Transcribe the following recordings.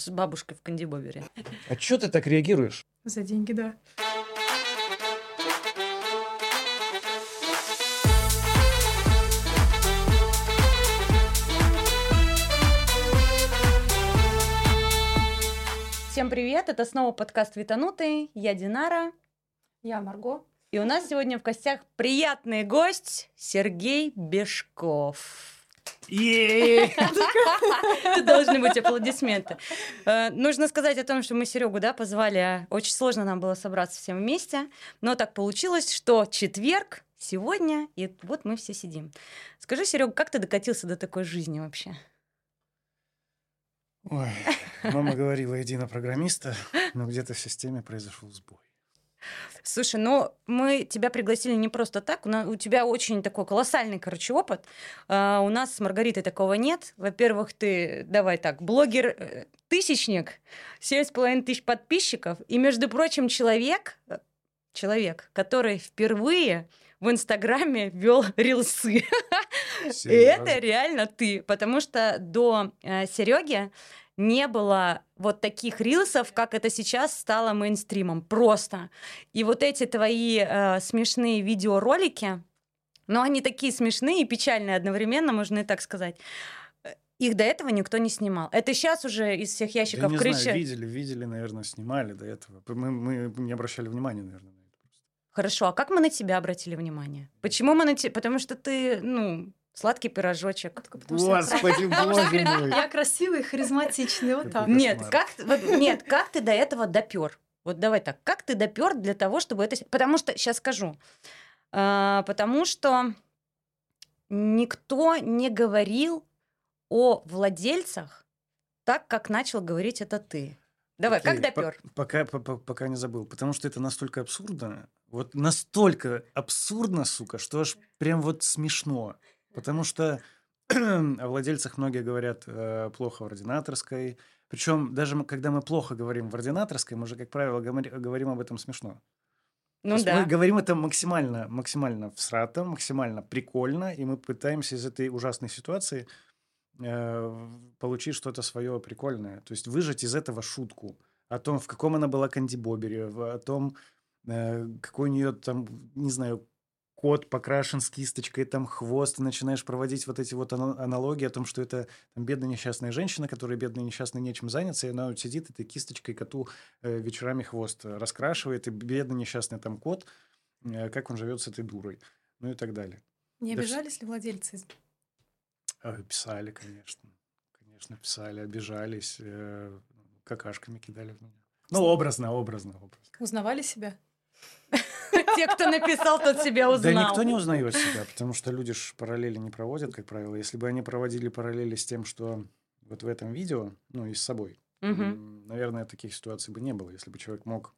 с бабушкой в кандибобере. А чё ты так реагируешь? За деньги, да. Всем привет, это снова подкаст «Витанутый», я Динара, Я Марго. и у нас сегодня в гостях приятный гость Сергей Бешков. Тут должны быть аплодисменты. Э, Нужно сказать о том, что мы Серегу да, позвали. Очень сложно нам было собраться всем вместе. Но так получилось, что четверг сегодня, и вот мы все сидим. Скажи, Серега, как ты докатился до такой жизни вообще? Ой, мама говорила, иди на программиста, но где-то в системе произошел сбой. Слушай, ну мы тебя пригласили не просто так. У, на- у тебя очень такой колоссальный, короче, опыт. А, у нас с Маргаритой такого нет. Во-первых, ты, давай так, блогер-тысячник, семь с половиной тысяч подписчиков. И, между прочим, человек, э, человек, который впервые в Инстаграме вел рилсы. И это реально ты, потому что до Сереги не было вот таких рилсов, как это сейчас стало мейнстримом. Просто. И вот эти твои э, смешные видеоролики, но они такие смешные и печальные одновременно, можно и так сказать. э, Их до этого никто не снимал. Это сейчас уже из всех Да ящиков не крыши. знаю, видели, видели, наверное, снимали до этого. Мы, мы не обращали внимания, наверное, на это. Хорошо, а как мы на тебя обратили внимание? Почему мы на тебя? Потому что ты, ну, сладкий пирожочек. Только потому я Господи, что боже мой. я красивый, харизматичный, вот так. Нет, как, ты- вот, нет, как ты до этого допер? Вот давай так, как ты допер для того, чтобы это... Потому что, сейчас скажу, А, потому что никто не говорил о владельцах так, как начал говорить это ты. Давай, как Окей, по- допер? Пока, по- по- пока не забыл. Потому что это настолько абсурдно. Вот настолько абсурдно, сука, что аж прям вот смешно. Потому что о владельцах многие говорят э, плохо в ординаторской. Причем даже когда мы плохо говорим в ординаторской, мы же, как правило, говори- говорим об этом смешно. Ну да. Мы говорим это максимально, максимально всрато, максимально прикольно, и мы пытаемся из этой ужасной ситуации э, получить что-то свое прикольное. То есть выжать из этого шутку о том, в каком она была кандибобере, о том, э, какой у нее там, не знаю, кот покрашен с кисточкой, там хвост, и начинаешь проводить вот эти вот ана- аналогии о том, что это там, бедная несчастная женщина, которая бедная несчастная нечем заняться, и она вот сидит этой кисточкой коту э, вечерами хвост раскрашивает, и бедный несчастный там кот, э, как он живет с этой дурой, ну и так далее. Не Да обижались ли владельцы? Э, Писали, конечно. Конечно, писали, обижались, какашками кидали в меня. Ну, образно, образно, образно. Узнавали себя? Те, кто написал, тот себя узнал. Да никто не узнает себя, потому что люди же параллели не проводят, как правило. Если бы они проводили параллели с тем, что вот в этом видео, ну и с собой, наверное, таких ситуаций бы не было, если бы человек мог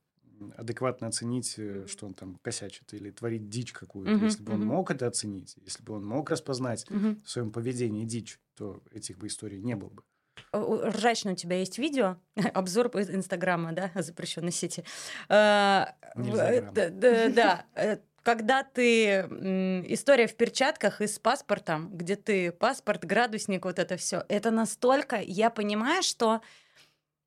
адекватно оценить, э, что он там косячит или творит дичь какую-то. Если бы он мог это оценить, если бы он мог распознать в своем поведении дичь, то этих бы историй не было бы. У- Ржачно у тебя есть видео, обзор из Инстаграма, да, запрещенной сети. А, Нельзя в- грамм. д- д- Да, э, когда ты... История в перчатках и с паспортом, где ты паспорт, градусник, вот это все. Это настолько... Я понимаю, что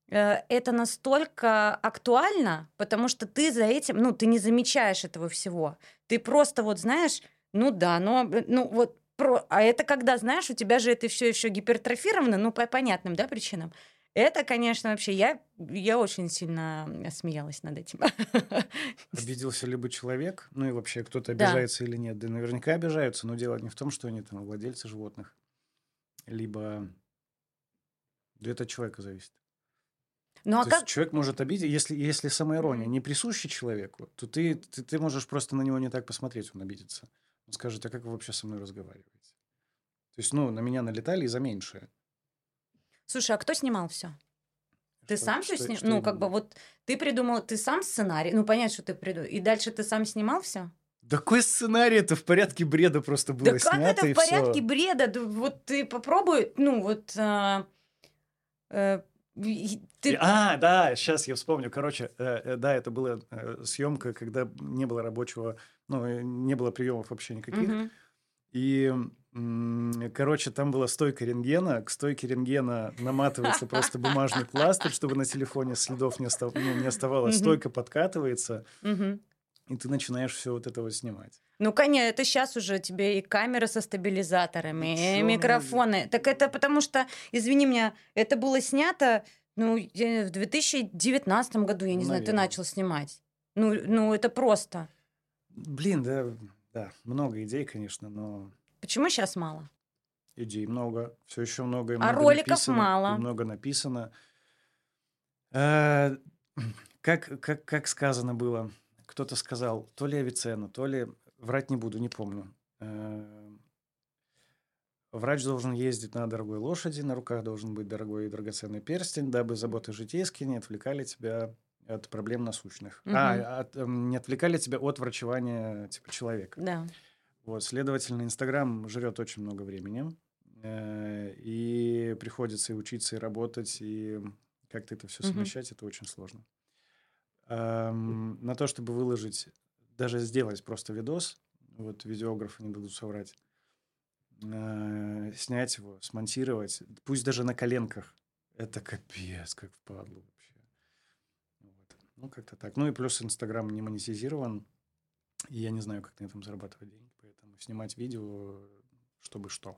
э, это настолько актуально, потому что ты за этим, ну, ты не замечаешь этого всего. Ты просто вот знаешь, ну да, но, э, ну вот, про... а это когда, знаешь, у тебя же это все еще гипертрофировано, ну, по понятным, да, причинам. Это, конечно, вообще, я, я очень сильно смеялась над этим. Обиделся либо человек, ну и вообще кто-то Да. обижается или нет. Да наверняка обижаются, но дело не в том, что они там владельцы животных, либо... Да это от человека зависит. Ну, а То как... есть человек может обидеть, если, если самоирония не присуща человеку, то ты, ты, ты можешь просто на него не так посмотреть, он обидится. Он скажет, а как вы вообще со мной разговариваете? То есть, ну, на меня налетали и за меньшее. Слушай, а кто снимал все? Ты Что- сам все что- снимал? что Ну, как бы вот ты придумал, ты сам сценарий, ну, понятно, что ты придумал. И дальше ты сам снимал все? Да какой сценарий? Это в порядке бреда просто было Да как снято, это и в порядке бреда? Да Вот ты попробуй, ну, вот... а, э, и- ты... А, да, сейчас я вспомню. Короче, э, э, да, это была съемка, когда не было рабочего, ну, не было приемов вообще никаких. Мгм. И Короче, там была стойка рентгена. К стойке рентгена наматывается просто бумажный пластырь, чтобы на телефоне следов не, остав- ну, не оставалось. Стойка подкатывается, и ты начинаешь все вот это вот снимать. Ну, конечно, это сейчас уже тебе и камеры со стабилизаторами, и Чё, ну, микрофоны. Так это потому что, извини меня, это было снято, ну, в 2019 году, я не знаю, ты начал снимать. Ну, ну, это просто. Блин, да, да, много идей, конечно, но Почему сейчас мало? идей много, все еще много. и А много роликов написано, мало. и много написано. Э, Как, как, как сказано было, кто-то сказал, то ли Авиценна, то ли, врать не буду, не помню. Э, Врач должен ездить на дорогой лошади, на руках должен быть дорогой и драгоценный перстень, дабы заботы житейские не отвлекали тебя от проблем насущных. Мгм. А, от, эм, не отвлекали тебя от врачевания типа человека. Да. Вот, следовательно, Инстаграм жрет очень много времени, э, и приходится и учиться, и работать, и как-то это все совмещать, это очень сложно. Ам, на то, чтобы выложить, даже сделать просто видос, вот видеографы не дадут соврать, э, снять его, смонтировать, пусть даже на коленках, это капец, как впадло. Ну, как-то так. Ну и плюс Инстаграм не монетизирован, и я не знаю, как на этом зарабатывать деньги, поэтому снимать видео, чтобы что.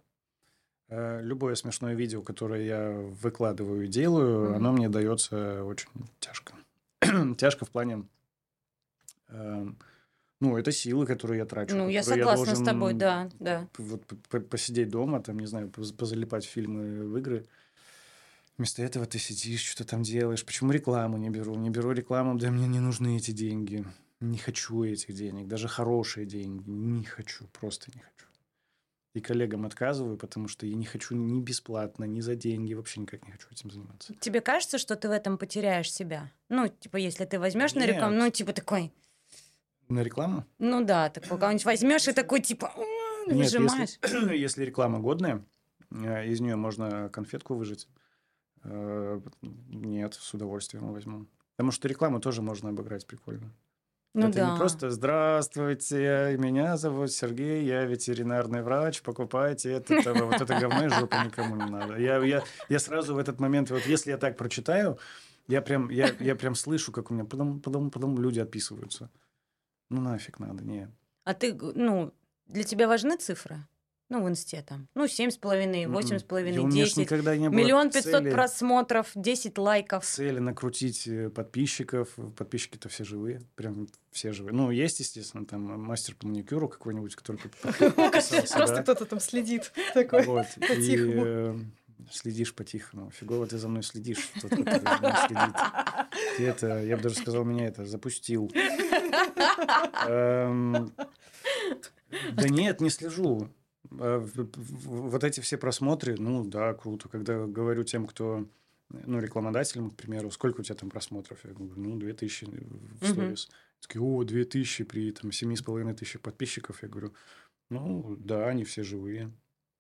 Э, Любое смешное видео, которое я выкладываю и делаю, Мгм. оно мне дается очень тяжко. тяжко в плане... э, ну, это силы, которые я трачу. Ну, я согласна с тобой, должен да, да. Вот посидеть дома, там, не знаю, поз- позалипать в фильмы, в игры. Вместо этого ты сидишь, что-то там делаешь. Почему рекламу не беру? Не беру рекламу, да мне не нужны эти деньги. Не хочу этих денег, даже хорошие деньги. Не хочу, просто не хочу. И коллегам отказываю, потому что я не хочу ни бесплатно, ни за деньги, вообще никак не хочу этим заниматься. Тебе кажется, что ты в этом потеряешь себя? Ну, типа, если ты возьмешь на Нет. рекламу, ну, типа такой, На рекламу? ну да, ты кого-нибудь возьмешь и такой, типа, «М, Нет, выжимаешь. если, если реклама годная, э, из нее можно конфетку выжать. Э, Нет, с удовольствием возьму. Потому что рекламу тоже можно обыграть прикольно. Ну это да. не просто «Здравствуйте, меня зовут Сергей, я ветеринарный врач, покупайте это, это, вот это говно и жопа никому не надо». Я, я, я сразу в этот момент, вот если я так прочитаю, я прям, я, я прям слышу, как у меня потом, потом, потом люди отписываются. Ну нафиг надо, не. А ты, ну, для тебя важны цифры? Ну, в инсте там. Ну, семь с половиной, восемь с М-м. Половиной, десять. Миллион пятьсот просмотров, 10 лайков. цели накрутить э, подписчиков. Подписчики-то все живые. Прям все живые. Ну, есть, естественно, там мастер по маникюру какой-нибудь, который Просто кто-то там следит такой. По-тихому. э, следишь по-тихому. Фигово ты за мной следишь. Тот, который за мной следит. Ты это, я бы даже сказал, меня это запустил. Эм, Да нет, не слежу. В- в- Вот эти все просмотры, ну да, круто. Когда говорю тем, кто, ну, рекламодателям, к примеру, сколько у тебя там просмотров? Я говорю, ну, 2000 в Мгм. сторис. Такие, о, 2000 при там 7,5 тысяч подписчиков. Я говорю, ну, да, они все живые.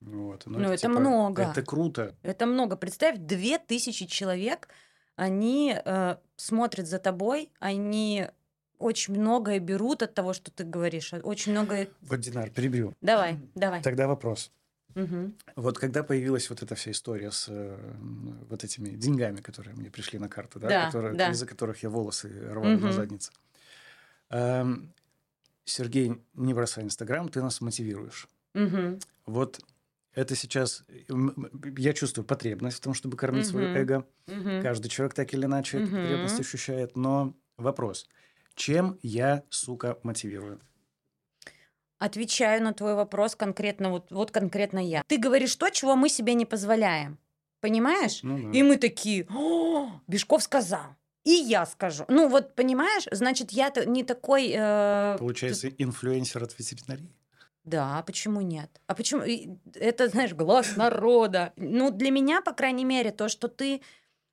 Вот. Ну, это много. Это круто. Это много. Представь, две тысячи человек, они э, смотрят за тобой, они очень многое берут от того, что ты говоришь. а Очень многое... Вот, Динар, перебью. Давай, давай. Тогда вопрос. Мгм. Вот когда появилась вот эта вся история с э, вот этими деньгами, которые мне пришли на карту, да, Да, которые- да. из-за которых я волосы рвал на Мгм. заднице. Эм, Сергей, не бросай Инстаграм, ты нас мотивируешь. Мгм. Вот это сейчас... Я чувствую потребность в том, чтобы кормить свое Мгм. эго. Мгм. Каждый человек так или иначе эту Мгм. потребность ощущает. Но вопрос. Чем я, сука, мотивирую? Отвечаю на твой вопрос конкретно, вот, вот конкретно я. Ты говоришь то, чего мы себе не позволяем. Понимаешь? Ну, да. И мы такие, «О, Бешков сказал. И я скажу. Ну вот, понимаешь, значит, я не такой... э, Получается, инфлюенсер от ветеринарии? Да, а почему нет? А почему? Это, знаешь, глаз народа. Ну, для меня, по крайней мере, то, что ты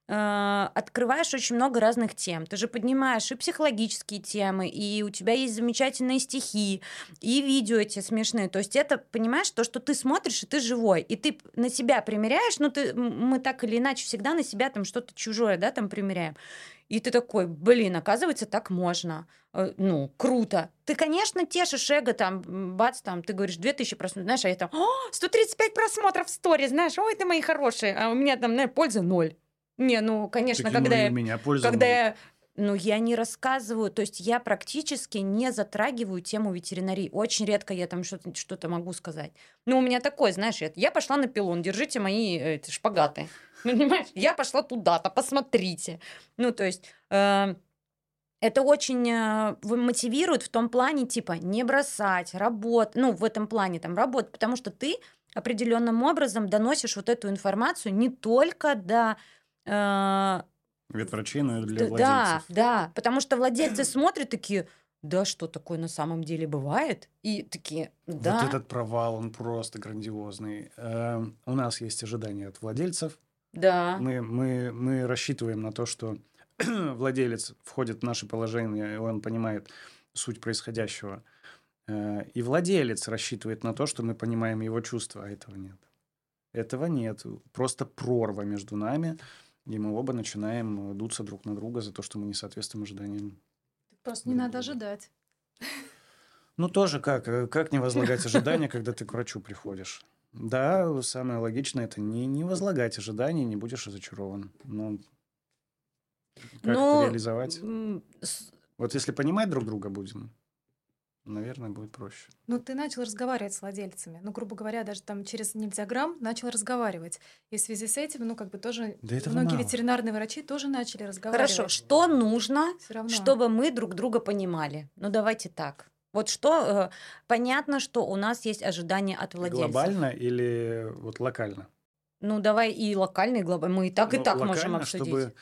открываешь очень много разных тем. Ты же поднимаешь и психологические темы, и у тебя есть замечательные стихи, и видео эти смешные. То есть это, понимаешь, то, что ты смотришь, и ты живой, и ты на себя примеряешь, ну, ты, мы так или иначе всегда на себя там что-то чужое, да, там примеряем. И ты такой, блин, оказывается, так можно. Э, ну, круто. Ты, конечно, тешишь эго, там, бац, там, ты говоришь, 2000 просмотров, знаешь, а я там, 135 просмотров в сторе, знаешь, ой, ты мои хорошие, а у меня там, наверное, польза ноль. Не, ну, конечно, Так когда и я, меня когда я ну, я не рассказываю, то есть я практически не затрагиваю тему ветеринарии. Очень редко я там что-то что могу сказать. Ну, у меня такое, знаешь, я, я пошла на пилон, держите мои э, эти шпагаты. Понимаешь? Я пошла туда-то, посмотрите. Ну, то есть... э, это очень э, мотивирует в том плане, типа, не бросать, работать, ну, в этом плане, там, работать, потому что ты определенным образом доносишь вот эту информацию не только до Ветврачей, но и для владельцев. Да, да, потому что владельцы смотрят такие, да, что такое на самом деле бывает? И такие, да. Вот этот провал, он просто грандиозный. Э, У нас есть ожидания от владельцев. Да. Мы, мы, мы рассчитываем на то, что владелец входит в наше положение, и он понимает суть происходящего. Э, И владелец рассчитывает на то, что мы понимаем его чувства, а этого нет. Этого нет. Просто прорва между нами, и мы оба начинаем э, дуться друг на друга за то, что мы не соответствуем ожиданиям. Просто не надо ожидать. Ну, тоже как? э, Как не возлагать ожидания, когда ты к врачу приходишь? Да, самое логичное – это не, не возлагать ожиданий, не будешь разочарован. Но как Ну, это реализовать? м, с- Вот если понимать друг друга будем, наверное, будет проще. Ну, ты начал разговаривать с владельцами. Ну, грубо говоря, даже там через нельзяграмм начал разговаривать. И в связи с этим, ну, как бы тоже Да многие мало. ветеринарные врачи тоже начали разговаривать. Хорошо, что нужно, чтобы мы друг друга понимали? Ну, давайте так. Вот что, э, понятно, что у нас есть ожидания от владельцев. Глобально или вот локально? Ну, давай и локально, и глобально. Мы и так, и Ну, так можем обсудить. чтобы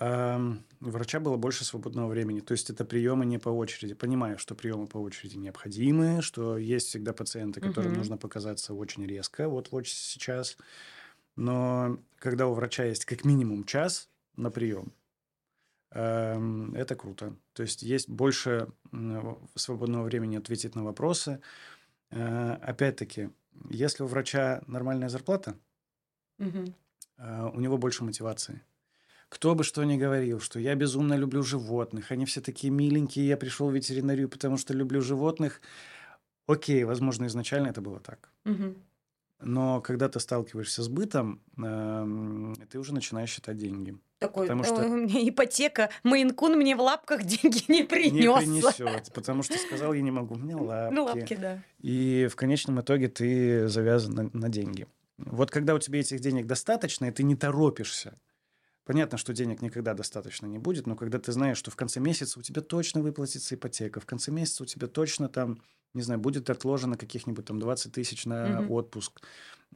эм, у врача было больше свободного времени. То есть это приемы не по очереди. Понимаю, что приемы по очереди необходимы, что есть всегда пациенты, которым Мгм. нужно показаться очень резко, вот вот сейчас. Но когда у врача есть как минимум час на прием, это круто. То есть есть больше свободного времени ответить на вопросы. Э, Опять-таки, если у врача нормальная зарплата, а, у него больше мотивации. Кто бы что ни говорил, что я безумно люблю животных, они все такие миленькие, я пришел в ветеринарию, потому что люблю животных. Окей, возможно, изначально это было так. Но когда ты сталкиваешься с бытом, эм, ты уже начинаешь считать деньги. Такой, Потому что- «Ой, у меня ипотека, Мейнкун мне в лапках деньги не Не принес. принесет, потому что сказал, я не могу, меня лапки. Ну, лапки, да. И в конечном итоге ты завязан на, на деньги. Вот когда у тебя этих денег достаточно, и ты не торопишься, понятно, что денег никогда достаточно не будет, но когда ты знаешь, что в конце месяца у тебя точно выплатится ипотека, в конце месяца у тебя точно там, не знаю, будет отложено каких-нибудь там 20 тысяч на Мгм. отпуск,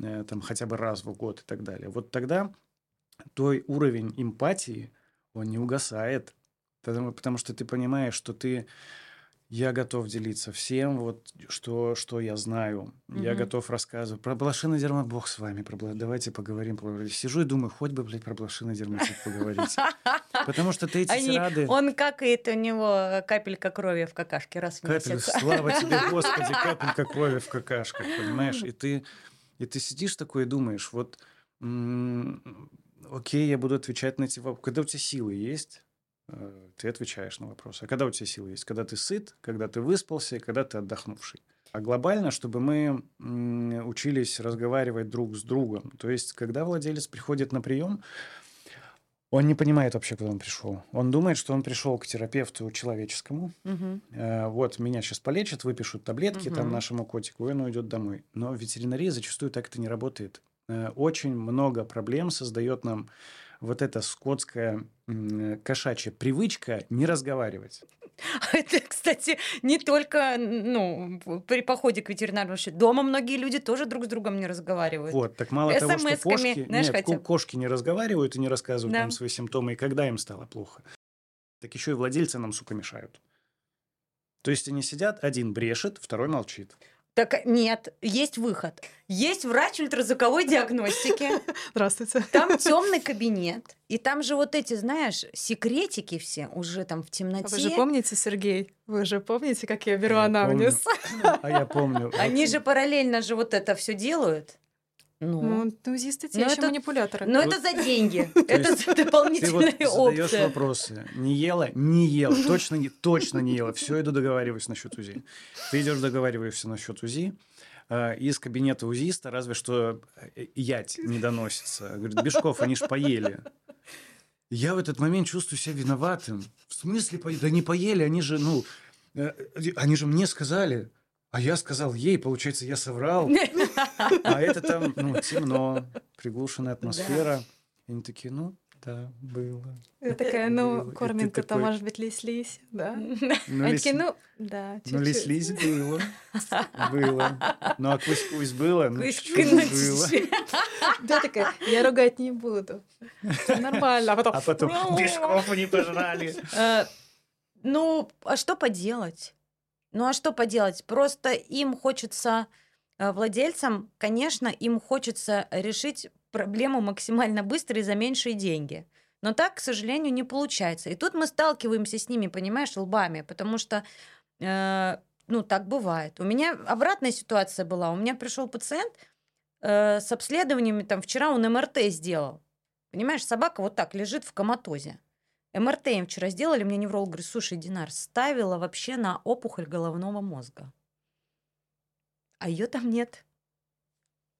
э, там хотя бы раз в год и так далее. Вот тогда твой уровень эмпатии, он не угасает, потому, потому что ты понимаешь, что ты я готов делиться всем, вот что, что я знаю. Я Мгм. готов рассказывать. Про блошиный дермат, бог с вами. Про, бла- давайте поговорим. Про... Сижу и думаю, хоть бы, блядь, про блошиный дерматит поговорить. Потому что ты эти Они- тирады... Он какает, у него капелька крови в какашке раз в Капель, месяц. слава тебе, Господи, капелька крови в какашках, понимаешь? И ты, и ты сидишь такой и думаешь, вот, м, окей, я буду отвечать на эти вопросы. Когда у тебя силы есть, ты отвечаешь на вопросы. А когда у тебя силы есть? Когда ты сыт, когда ты выспался, когда ты отдохнувший. А глобально, чтобы мы учились разговаривать друг с другом. То есть, когда владелец приходит на прием, он не понимает вообще, куда он пришел. Он думает, что он пришел к терапевту человеческому. Э, вот, меня сейчас полечат, выпишут таблетки там Мгм. нашему котику, и он уйдет домой. Но в ветеринарии зачастую так это не работает. Э, Очень много проблем создает нам вот эта скотская кошачья привычка не разговаривать. Это, кстати, не только ну, при походе к ветеринару. Дома многие люди тоже друг с другом не разговаривают. Вот, так мало того, что кошки, знаешь, нет, хотя кошки не разговаривают и не рассказывают Да. нам свои симптомы, и когда им стало плохо. Так еще и владельцы нам, сука, мешают. То есть они сидят, один брешет, второй молчит. Так нет, есть выход. Есть врач ультразвуковой диагностики. Здравствуйте. Там темный кабинет. И там же вот эти, знаешь, секретики все уже там в А темноте. Вы же помните, Сергей? Вы же помните, как я беру Я анамнез? А я помню. Они же параллельно же вот это все делают. Ну, Ну, УЗИсты те Ну, еще это- манипуляторы. но вот- это за деньги. То Это есть за Ты вот задаешь вопросы. Не ела? Не ела. Точно не, точно не ела. Все, иду договариваюсь насчет УЗИ. Ты идешь договариваешься насчет УЗИ. а, Из кабинета УЗИста разве что э, ять не доносится. Говорит, Бешков, они ж поели. Я в этот момент чувствую себя виноватым. В смысле поели? Да не поели, они же, ну, э, они же мне сказали. А я сказал ей, получается, я соврал. А это там, ну, темно, приглушенная атмосфера. И они такие, ну, да, было. Я такая, ну, корминка-то такой, может быть лись-лись, да? Ну, Они лись- такие, ну, да, ну, чуть-чуть. лись-лись было. Было. Ну, а кусь-кусь было? Ну, чуть-чуть ну, было. чуть-чуть. Да, такая, я ругать не буду. Нормально. А потом, А потом Бешков они пожрали. Э, Ну, а что поделать? Ну, а что поделать? Просто им хочется, владельцам, конечно, им хочется решить проблему максимально быстро и за меньшие деньги. Но так, к сожалению, не получается. И тут мы сталкиваемся с ними, понимаешь, лбами, потому что, э, ну, так бывает. У меня обратная ситуация была. У меня пришел пациент э, с обследованиями, там, вчера он МРТ сделал. Понимаешь, собака вот так лежит в коматозе. МРТ им вчера сделали, мне невролог говорит, слушай, Динар, ставила вообще на опухоль головного мозга. А ее там нет.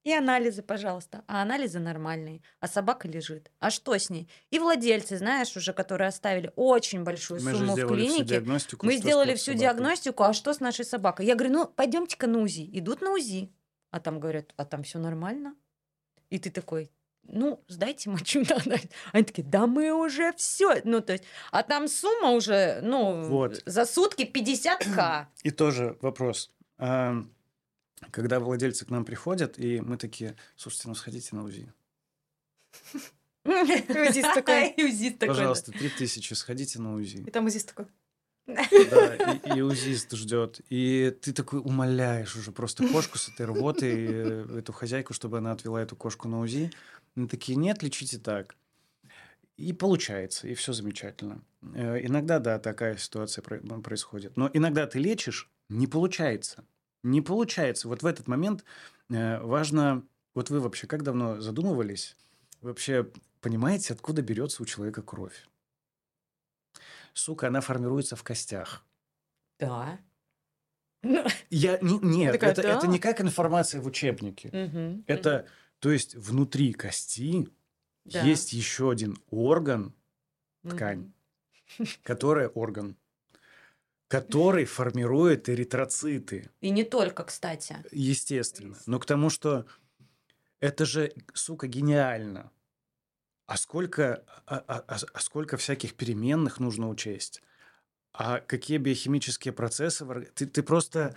И анализы, пожалуйста. А анализы нормальные. А собака лежит. А что с ней? И владельцы, знаешь, уже, которые оставили очень большую Мы сумму в клинике. Мы сделали всю собакой. диагностику, а что с нашей собакой? Я говорю, ну, пойдемте-ка на УЗИ. Идут на УЗИ. А там говорят, а там все нормально. И ты такой, ну, сдайте мочу на анализ. Они такие, да мы уже все. Ну, то есть, а там сумма уже, ну, Вот. за сутки 50к. И тоже вопрос. А, Когда владельцы к нам приходят, и мы такие, слушайте, ну сходите на УЗИ. УЗИст такой. Пожалуйста, 3000, сходите на УЗИ. И там УЗИст такой. Да, и, и УЗИст ждет. И ты такой умоляешь уже просто кошку с этой работы, и, э, эту хозяйку, чтобы она отвела эту кошку на УЗИ. Они такие, нет, лечите так. И получается, и все замечательно. Э, Иногда, да, такая ситуация происходит. Но иногда ты лечишь, не получается. Не получается. Вот в этот момент э, важно... Вот вы вообще как давно задумывались? Вообще понимаете, откуда берется у человека кровь? Сука, она формируется в костях. Да. Я не, нет, такая, это, «Да?» это не как информация в учебнике. Мгм. Это, то есть, внутри кости Да. есть еще один орган, ткань. который орган, который формирует эритроциты, И не только, кстати. естественно. Но к тому, что это же, сука, гениально. А сколько, а, а- а- а сколько всяких переменных нужно учесть? А какие биохимические процессы? Ты, ты просто...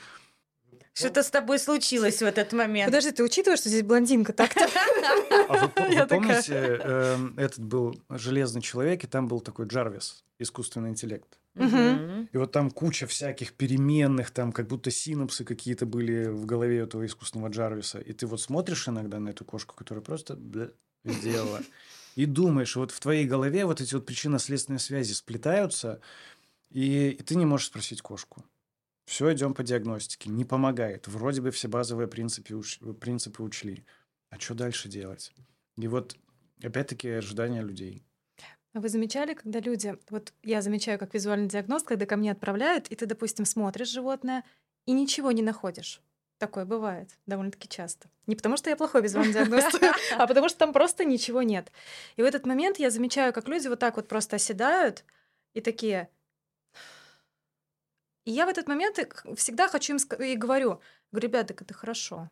Что-то с тобой случилось в этот момент. Подожди, ты учитываешь, что здесь блондинка так-то? А вы, помните, эм, этот был «Железный человек», и там был такой Джарвис, искусственный интеллект. Мгм. И вот там куча всяких переменных, там как будто синапсы какие-то были в голове этого искусственного Джарвиса. И ты вот смотришь иногда на эту кошку, которая просто сделала, и думаешь, вот в твоей голове вот эти вот причинно-следственные связи сплетаются, и, и ты не можешь спросить кошку. Все, идем по диагностике. Не помогает. Вроде бы все базовые принципы, уч- принципы учли. А что дальше делать? И вот, опять-таки, ожидания людей. А вы замечали, когда люди... Вот я замечаю, как визуальный диагност, когда ко мне отправляют, и ты, допустим, смотришь животное, и ничего не находишь. Такое бывает довольно-таки часто. Не потому, что я плохой визуальный диагност, а потому, что там просто ничего нет. И в этот момент я замечаю, как люди вот так вот просто оседают и такие... И я в этот момент всегда хочу им и говорю, говорю, ребята, так это хорошо.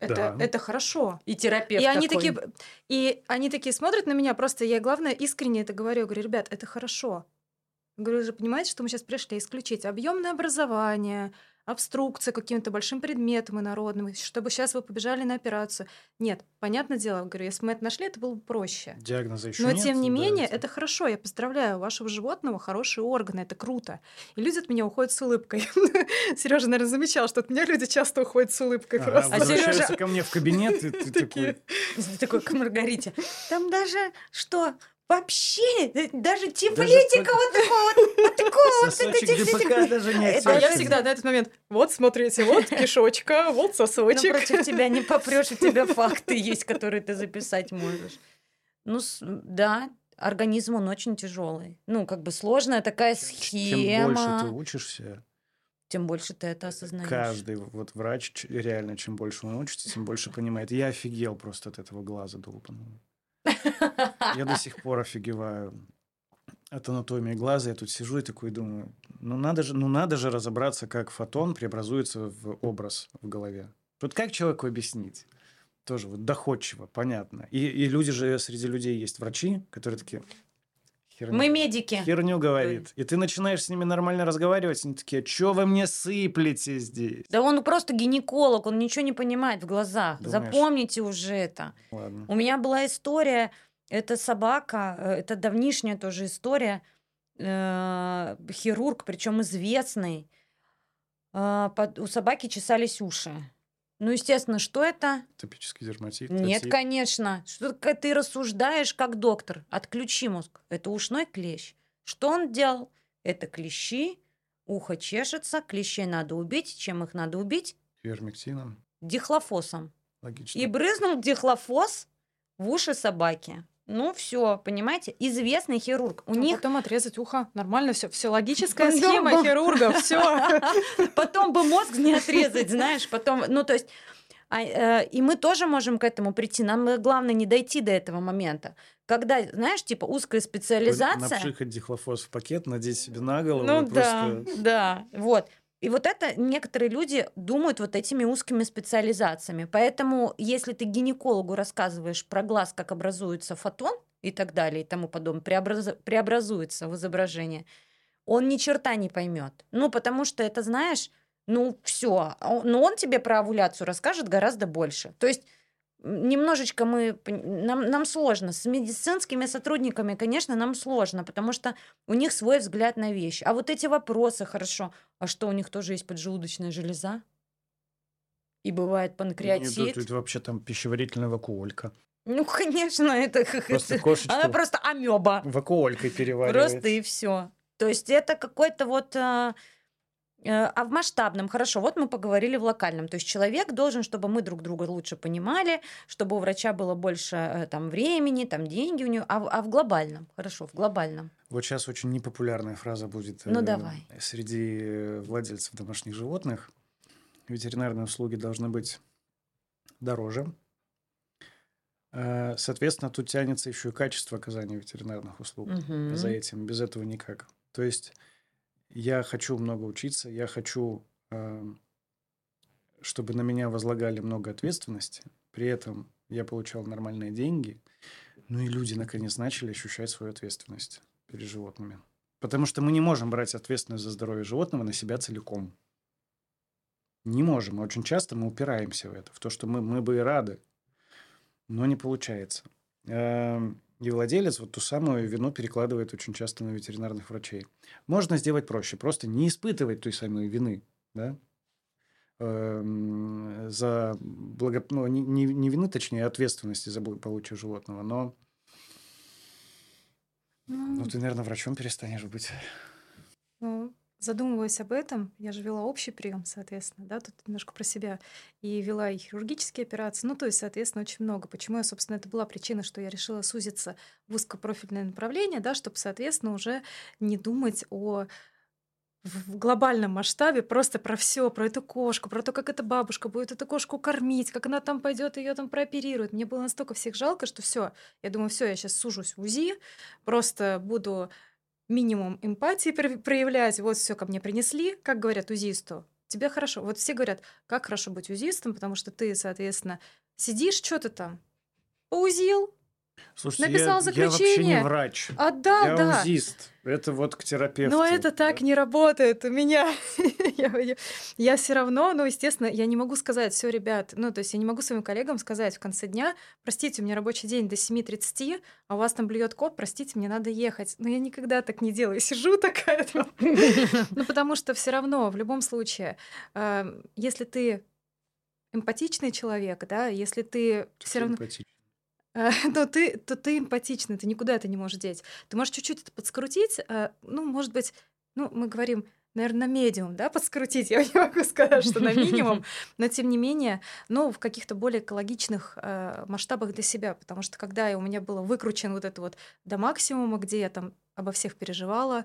Это, Да. это хорошо. И терапевт И они такой. такие, и они такие смотрят на меня, просто я, главное, искренне это говорю, я говорю, ребят, это хорошо. Говорю, вы же понимаете, что мы сейчас пришли исключить объемное образование, обструкция каким-то большим предметом инородным, чтобы сейчас вы побежали на операцию. Нет, понятное дело, говорю, если бы мы это нашли, это было бы проще. Диагноза еще Но нет. тем не да, менее, это- это хорошо. Я поздравляю, у вашего животного хорошие органы, это круто. И люди от меня уходят с улыбкой. Сережа, наверное, замечал, что от меня люди часто уходят с улыбкой просто. А возвращаются Серёжа- ко мне в кабинет, и ты Такие. такой... Такой к Маргарите. Там даже что? Вообще, э, даже тифлитика вот такого вот, такого вот, это даже не Это А я всегда на этот момент, вот, смотрите, вот кишочка, вот Ну, сосочек. против тебя не попрешь, у тебя факты есть, которые ты записать можешь. Ну, да, организм, он очень тяжелый. Ну, как бы сложная такая Чем схема. больше ты учишься, тем больше ты это осознаешь. каждый вот врач, реально, чем больше он учится, тем больше понимает. Я офигел просто от этого глаза долбаного. Я до сих пор офигеваю от анатомии глаза. Я тут сижу и такой думаю, ну надо же, ну надо же разобраться, как фотон преобразуется в образ в голове. Вот как человеку объяснить? Тоже вот доходчиво, понятно. И, и люди же, среди людей есть врачи, которые такие... «Херню- Мы медики. Херню говорит. И ты начинаешь с ними нормально разговаривать, они такие, что вы мне сыплете здесь? Да он просто гинеколог, он ничего не понимает в глазах. Думаешь? Запомните уже это. Ладно. У меня была история, это собака, э, это давнишняя тоже история, э, хирург, причем известный. Э, под- у собаки чесались уши. Ну, естественно, что это? Топический дерматит. Нет, отит. конечно. Что ты- рассуждаешь как доктор. Отключи мозг. Это ушной клещ. Что он делал? Это клещи, ухо чешется, клещей надо убить. Чем их надо убить? Вермектином. Дихлофосом. Логично. И брызнул дихлофос в уши собаки. Ну, все, понимаете? Известный хирург. У А них потом отрезать ухо. Нормально все. Все логическая Ну, схема да. хирурга. Все. потом бы мозг не отрезать, знаешь, потом, ну, то есть, а, э, и мы тоже можем к этому прийти. Нам э, главное не дойти до этого момента. Когда, знаешь, типа узкая специализация. Напшикать дихлофос в пакет, надеть себе на голову. Ну да, просто- да, вот. И вот это некоторые люди думают вот этими узкими специализациями. Поэтому, если ты гинекологу рассказываешь про глаз, как образуется фотон и так далее и тому подобное, преобразу- преобразуется в изображение, он ни черта не поймет. Ну, потому что это, знаешь, ну, все. Но он тебе про овуляцию расскажет гораздо больше. То есть немножечко мы... Нам, нам сложно. С медицинскими сотрудниками, конечно, нам сложно, потому что у них свой взгляд на вещи. А вот эти вопросы, хорошо, а что у них тоже есть поджелудочная железа? И бывает Нет, панкреатит. тут вообще там пищеварительная вакуолька. Ну, конечно, это... Просто это- кошечку Она просто амеба. вакуолькой переваривает. Просто и все. То есть это какой-то вот... э, А в масштабном, хорошо, вот мы поговорили в локальном. То есть человек должен, чтобы мы друг друга лучше понимали, чтобы у врача было больше э, там времени, там деньги у него. А, в- а в глобальном, хорошо, в глобальном. Вот сейчас очень непопулярная фраза будет Ну, э, давай. среди владельцев домашних животных. Ветеринарные услуги должны быть дороже. Соответственно, тут тянется еще и качество оказания ветеринарных услуг. Мгм. За этим, без этого никак. То есть я хочу много учиться, я хочу, э, чтобы на меня возлагали много ответственности, при этом я получал нормальные деньги, ну и люди наконец начали ощущать свою ответственность перед животными. Потому что мы не можем брать ответственность за здоровье животного на себя целиком. Не можем. Очень часто мы упираемся в это, в то, что мы, мы бы и рады, но не получается. И владелец вот ту самую вину перекладывает очень часто на ветеринарных врачей. Можно сделать проще, просто не испытывать той самой вины, да, эм, за благо... ну, не, не, не вины, точнее, а ответственности за благополучие животного, но ну, ты, наверное, врачом перестанешь быть. Ну, задумываясь об этом, я же вела общий прием, соответственно, да, тут немножко про себя, и вела и хирургические операции, ну, то есть, соответственно, очень много. Почему я, собственно, это была причина, что я решила сузиться в узкопрофильное направление, да, чтобы, соответственно, уже не думать о в глобальном масштабе просто про все, про эту кошку, про то, как эта бабушка будет эту кошку кормить, как она там пойдет ее там прооперирует. Мне было настолько всех жалко, что все. Я думаю, все, я сейчас сужусь в УЗИ, просто буду минимум эмпатии про- проявлять. Вот все ко мне принесли, как говорят УЗИсту. Тебе хорошо. Вот все говорят, как хорошо быть УЗИстом, потому что ты, соответственно, сидишь, что ты там, поузил, Слушайте, Написал я, я вообще не заключение. врач. Отдал, я да. УЗИст. Это вот к терапевту. Но это так Да. не работает у меня. я все равно, ну, естественно, я не могу сказать, все, ребят, ну, то есть я не могу своим коллегам сказать в конце дня, простите, у меня рабочий день до 7.30, а у вас там блюет кот, простите, мне надо ехать. Но я никогда так не делаю. Сижу такая, там. ну, потому что все равно, в любом случае, э, если ты эмпатичный человек, да, если ты все равно... Симпатично. Э, то ты, то ты эмпатичный, ты никуда это не можешь деть. Ты можешь чуть-чуть это подскрутить, э, ну, может быть, ну, мы говорим, наверное, на медиум, да, подскрутить, я не могу сказать, что на минимум, но тем не менее, ну, в каких-то более экологичных э, масштабах для себя, потому что когда у меня было выкручено вот это вот до максимума, где я там обо всех переживала,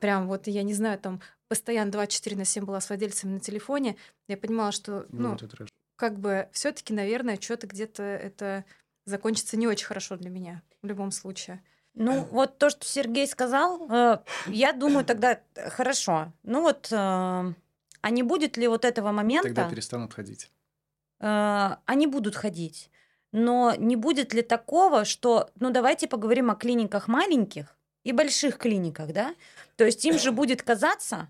прям вот, я не знаю, там постоянно 24 на 7 была с владельцами на телефоне, я понимала, что, Ну, ну, как бы все таки наверное, что-то где-то это закончится не очень хорошо для меня в любом случае. Ну, вот то, что Сергей сказал, э, я думаю тогда, хорошо. Ну вот, э, а не будет ли вот этого момента... Тогда перестанут ходить. э, они будут ходить. Но не будет ли такого, что, ну давайте поговорим о клиниках маленьких и больших клиниках, да? То есть им же будет казаться,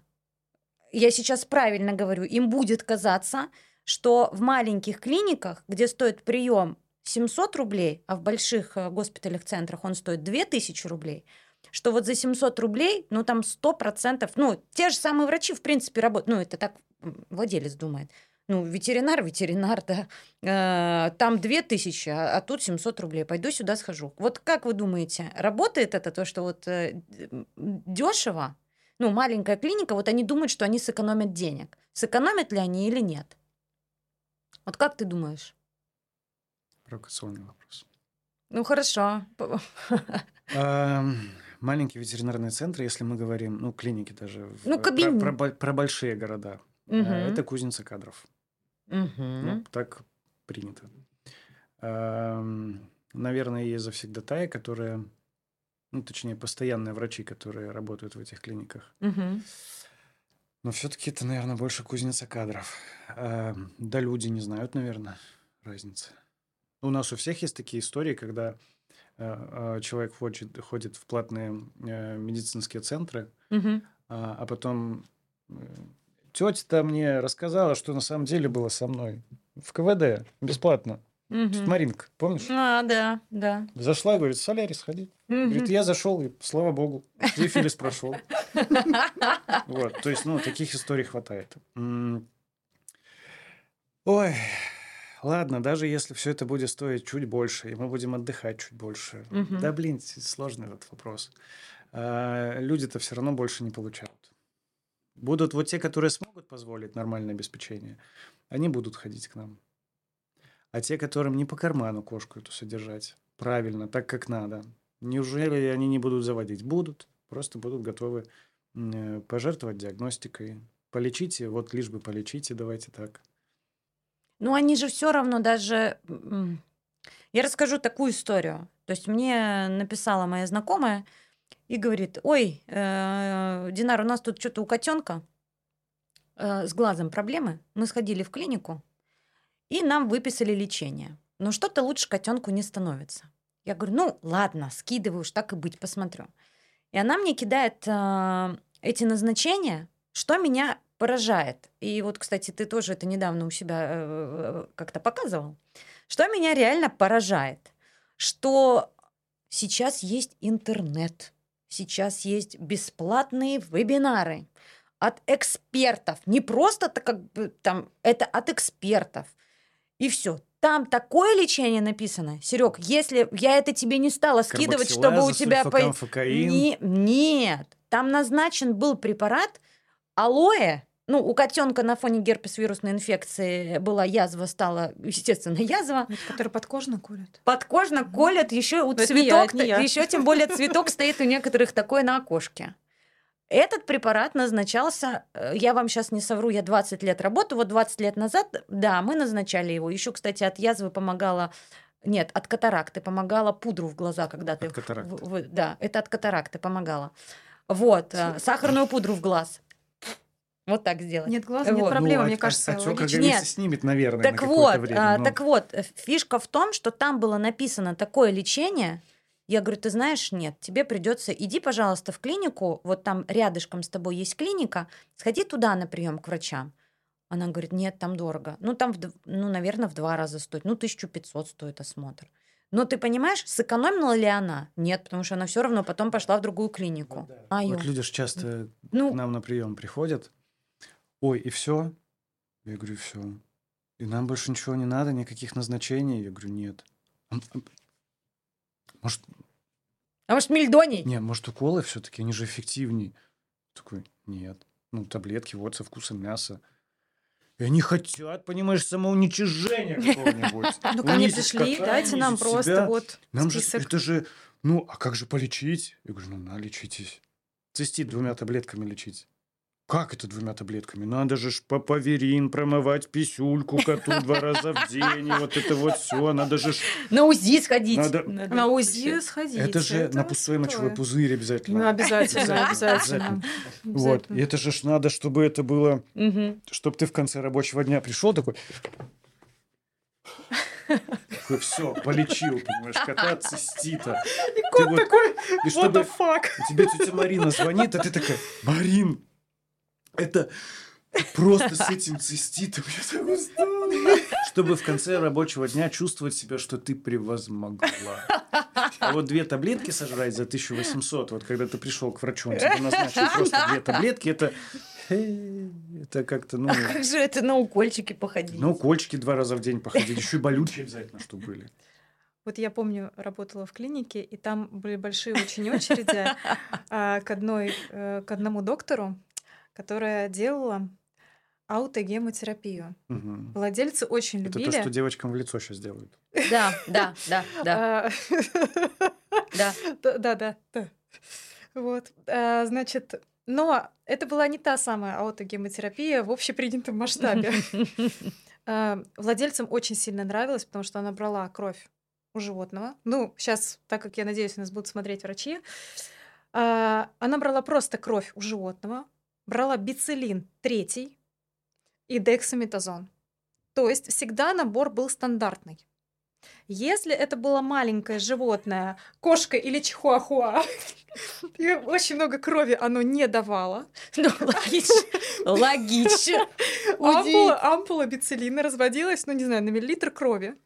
я сейчас правильно говорю, им будет казаться, что в маленьких клиниках, где стоит прием 700 рублей, а в больших э, госпиталях, центрах он стоит 2000 рублей, что вот за 700 рублей, ну там 100%, ну те же самые врачи в принципе работают, ну это так владелец думает, ну, ветеринар, ветеринар, да. Э, Там 2000, а а тут 700 рублей. Пойду сюда схожу. Вот как вы думаете, работает это то, что вот дешево? Ну, маленькая клиника, вот они думают, что они сэкономят денег. Сэкономят ли они или нет? Вот как ты думаешь? Провокационный вопрос. Ну, хорошо. Ам, Маленькие ветеринарные центры, если мы говорим, ну, клиники даже. Ну, про- кабин- Про, бо- про большие города. Мгм. Это кузница кадров. Мгм. Ну, так принято. Ам, Наверное, есть завсегдатаи, которые, ну, точнее, постоянные врачи, которые работают в этих клиниках. Мгм. Но все-таки это, наверное, больше кузница кадров. Ам, Да, люди не знают, наверное, разницы. У нас у всех есть такие истории, когда э, э, человек ходит, ходит в платные э, медицинские центры, Мгм. а, а потом тетя-то мне рассказала, что на самом деле было со мной в КВД бесплатно. Мгм. Маринка, помнишь? А, да, да. Зашла, говорит, в солярий сходи. Говорит, Мгм. я зашел, и слава богу, сифилис прошел. Вот, то есть, ну, таких историй хватает. Ой, ладно, даже если все это будет стоить чуть больше, и мы будем отдыхать чуть больше. Мгм. Да, блин, сложный этот вопрос. А, Люди-то все равно больше не получают. Будут вот те, которые смогут позволить нормальное обеспечение, они будут ходить к нам. А те, которым не по карману кошку эту содержать, правильно, так как надо, неужели они не будут заводить? Будут, просто будут готовы э, пожертвовать диагностикой. Полечите, вот лишь бы полечите, давайте так. Ну, они же все равно даже... Я расскажу такую историю. То есть мне написала моя знакомая и говорит, ой, э, Динар, у нас тут что-то у котенка с глазом проблемы. Мы сходили в клинику, и нам выписали лечение. Но что-то лучше котенку не становится. Я говорю, ну ладно, скидываю уж так и быть, посмотрю. И она мне кидает э, эти назначения, что меня поражает. И вот, кстати, ты тоже это недавно у себя э, как-то показывал. Что меня реально поражает, что сейчас есть интернет, сейчас есть бесплатные вебинары от экспертов. Не просто так как бы там, это от экспертов. И все. Там такое лечение написано. Серег, если я это тебе не стала скидывать, чтобы у тебя... по-. Не- нет. Там назначен был препарат алоэ. Ну, у котенка на фоне герпес-вирусной инфекции была язва, стала, естественно, язва. Это который подкожно курят. Подкожно колят, еще у Но цветок, я. еще тем более цветок стоит у некоторых такой на окошке. Этот препарат назначался, э, я вам сейчас не совру, я 20 лет работаю, вот 20 лет назад, да, мы назначали его. Еще, кстати, от язвы помогала, нет, от катаракты помогала пудру в глаза, когда ты... От катаракты. в- в- да, это от катаракты помогало. Вот, э, сахарную пудру в глаз. Вот так сделать. Нет глаза, нет Вот. проблемы, Ну, мне от- кажется, отек логично. роговицы Нет. снимет, наверное, Так на вот, время. а, но- так вот, э, фишка в том, что там было написано такое лечение. Я говорю, ты знаешь, нет, тебе придется, иди, пожалуйста, в клинику, вот там рядышком с тобой есть клиника, сходи туда на прием к врачам. Она говорит, нет, там дорого. Ну, там, ну, наверное, в два раза стоит. Ну, 1500 стоит осмотр. Но ты понимаешь, сэкономила ли она? Нет, потому что она все равно потом пошла в другую клинику. А, Вот люди же часто Ну, к нам на прием приходят. Ой, и все? Я говорю, все. И нам больше ничего не надо, никаких назначений? Я говорю, нет. «А м- а- Может, а может, мельдоний? не, может, уколы все-таки, они же эффективнее. Такой, нет. Ну, таблетки вот со вкусом мяса. И они хотят, понимаешь, самоуничижения какого-нибудь. Ну, ко мне пришли, дайте нам просто вот Нам же, это же, ну, а как же полечить? Я говорю, ну, на, лечитесь. Цистит двумя таблетками лечить. Как это двумя таблетками? Надо же ж папаверин промывать писюльку коту два раза в день, и вот это вот все. Надо же ж... На УЗИ сходить. Надо- На УЗИ сходить. Это же на пустой мочевой пузырь обязательно. Ну, обязательно, Обязательно. обязательно. Вот. И это же ж надо, чтобы это было... Чтобы ты в конце рабочего дня пришел такой... Такой, все, полечил, понимаешь, кота от цистита. И Ты кот вот- такой, И what чтобы the fuck? И тебе тетя Марина звонит, а ты такая, Марин, это просто с этим циститом я так устала. Чтобы в конце рабочего дня чувствовать себя, что ты превозмогла. А вот две таблетки сожрать за 1800, вот когда ты пришел к врачу, он тебе назначил просто две таблетки, это, э, это как-то, ну, А как же это на укольчики походить? ну, кольчики два раза в день походить, еще и болючие обязательно, чтобы были. Вот я помню, работала в клинике, и там были большие очень очереди а, к, одной, э, к одному доктору, которая делала аутогемотерапию. Мгм. Владельцы очень Это любили. то, что девочкам в лицо сейчас делают. Да, да, да, да, А, да. Да, да, да, да. Вот, а, значит, но это была не та самая аутогемотерапия в общепринятом масштабе. А, Владельцам очень сильно нравилось, потому что она брала кровь у животного. Ну, сейчас, так как я надеюсь, нас будут смотреть врачи, она брала просто кровь у животного, брала бицелин третий и дексаметазон. То есть всегда набор был стандартный. Если это было маленькое животное, кошка или чихуахуа, и очень много крови оно не давало, Ну, логично. Логично. ампула, ампула бицелина разводилась, ну, не знаю, на миллилитр крови.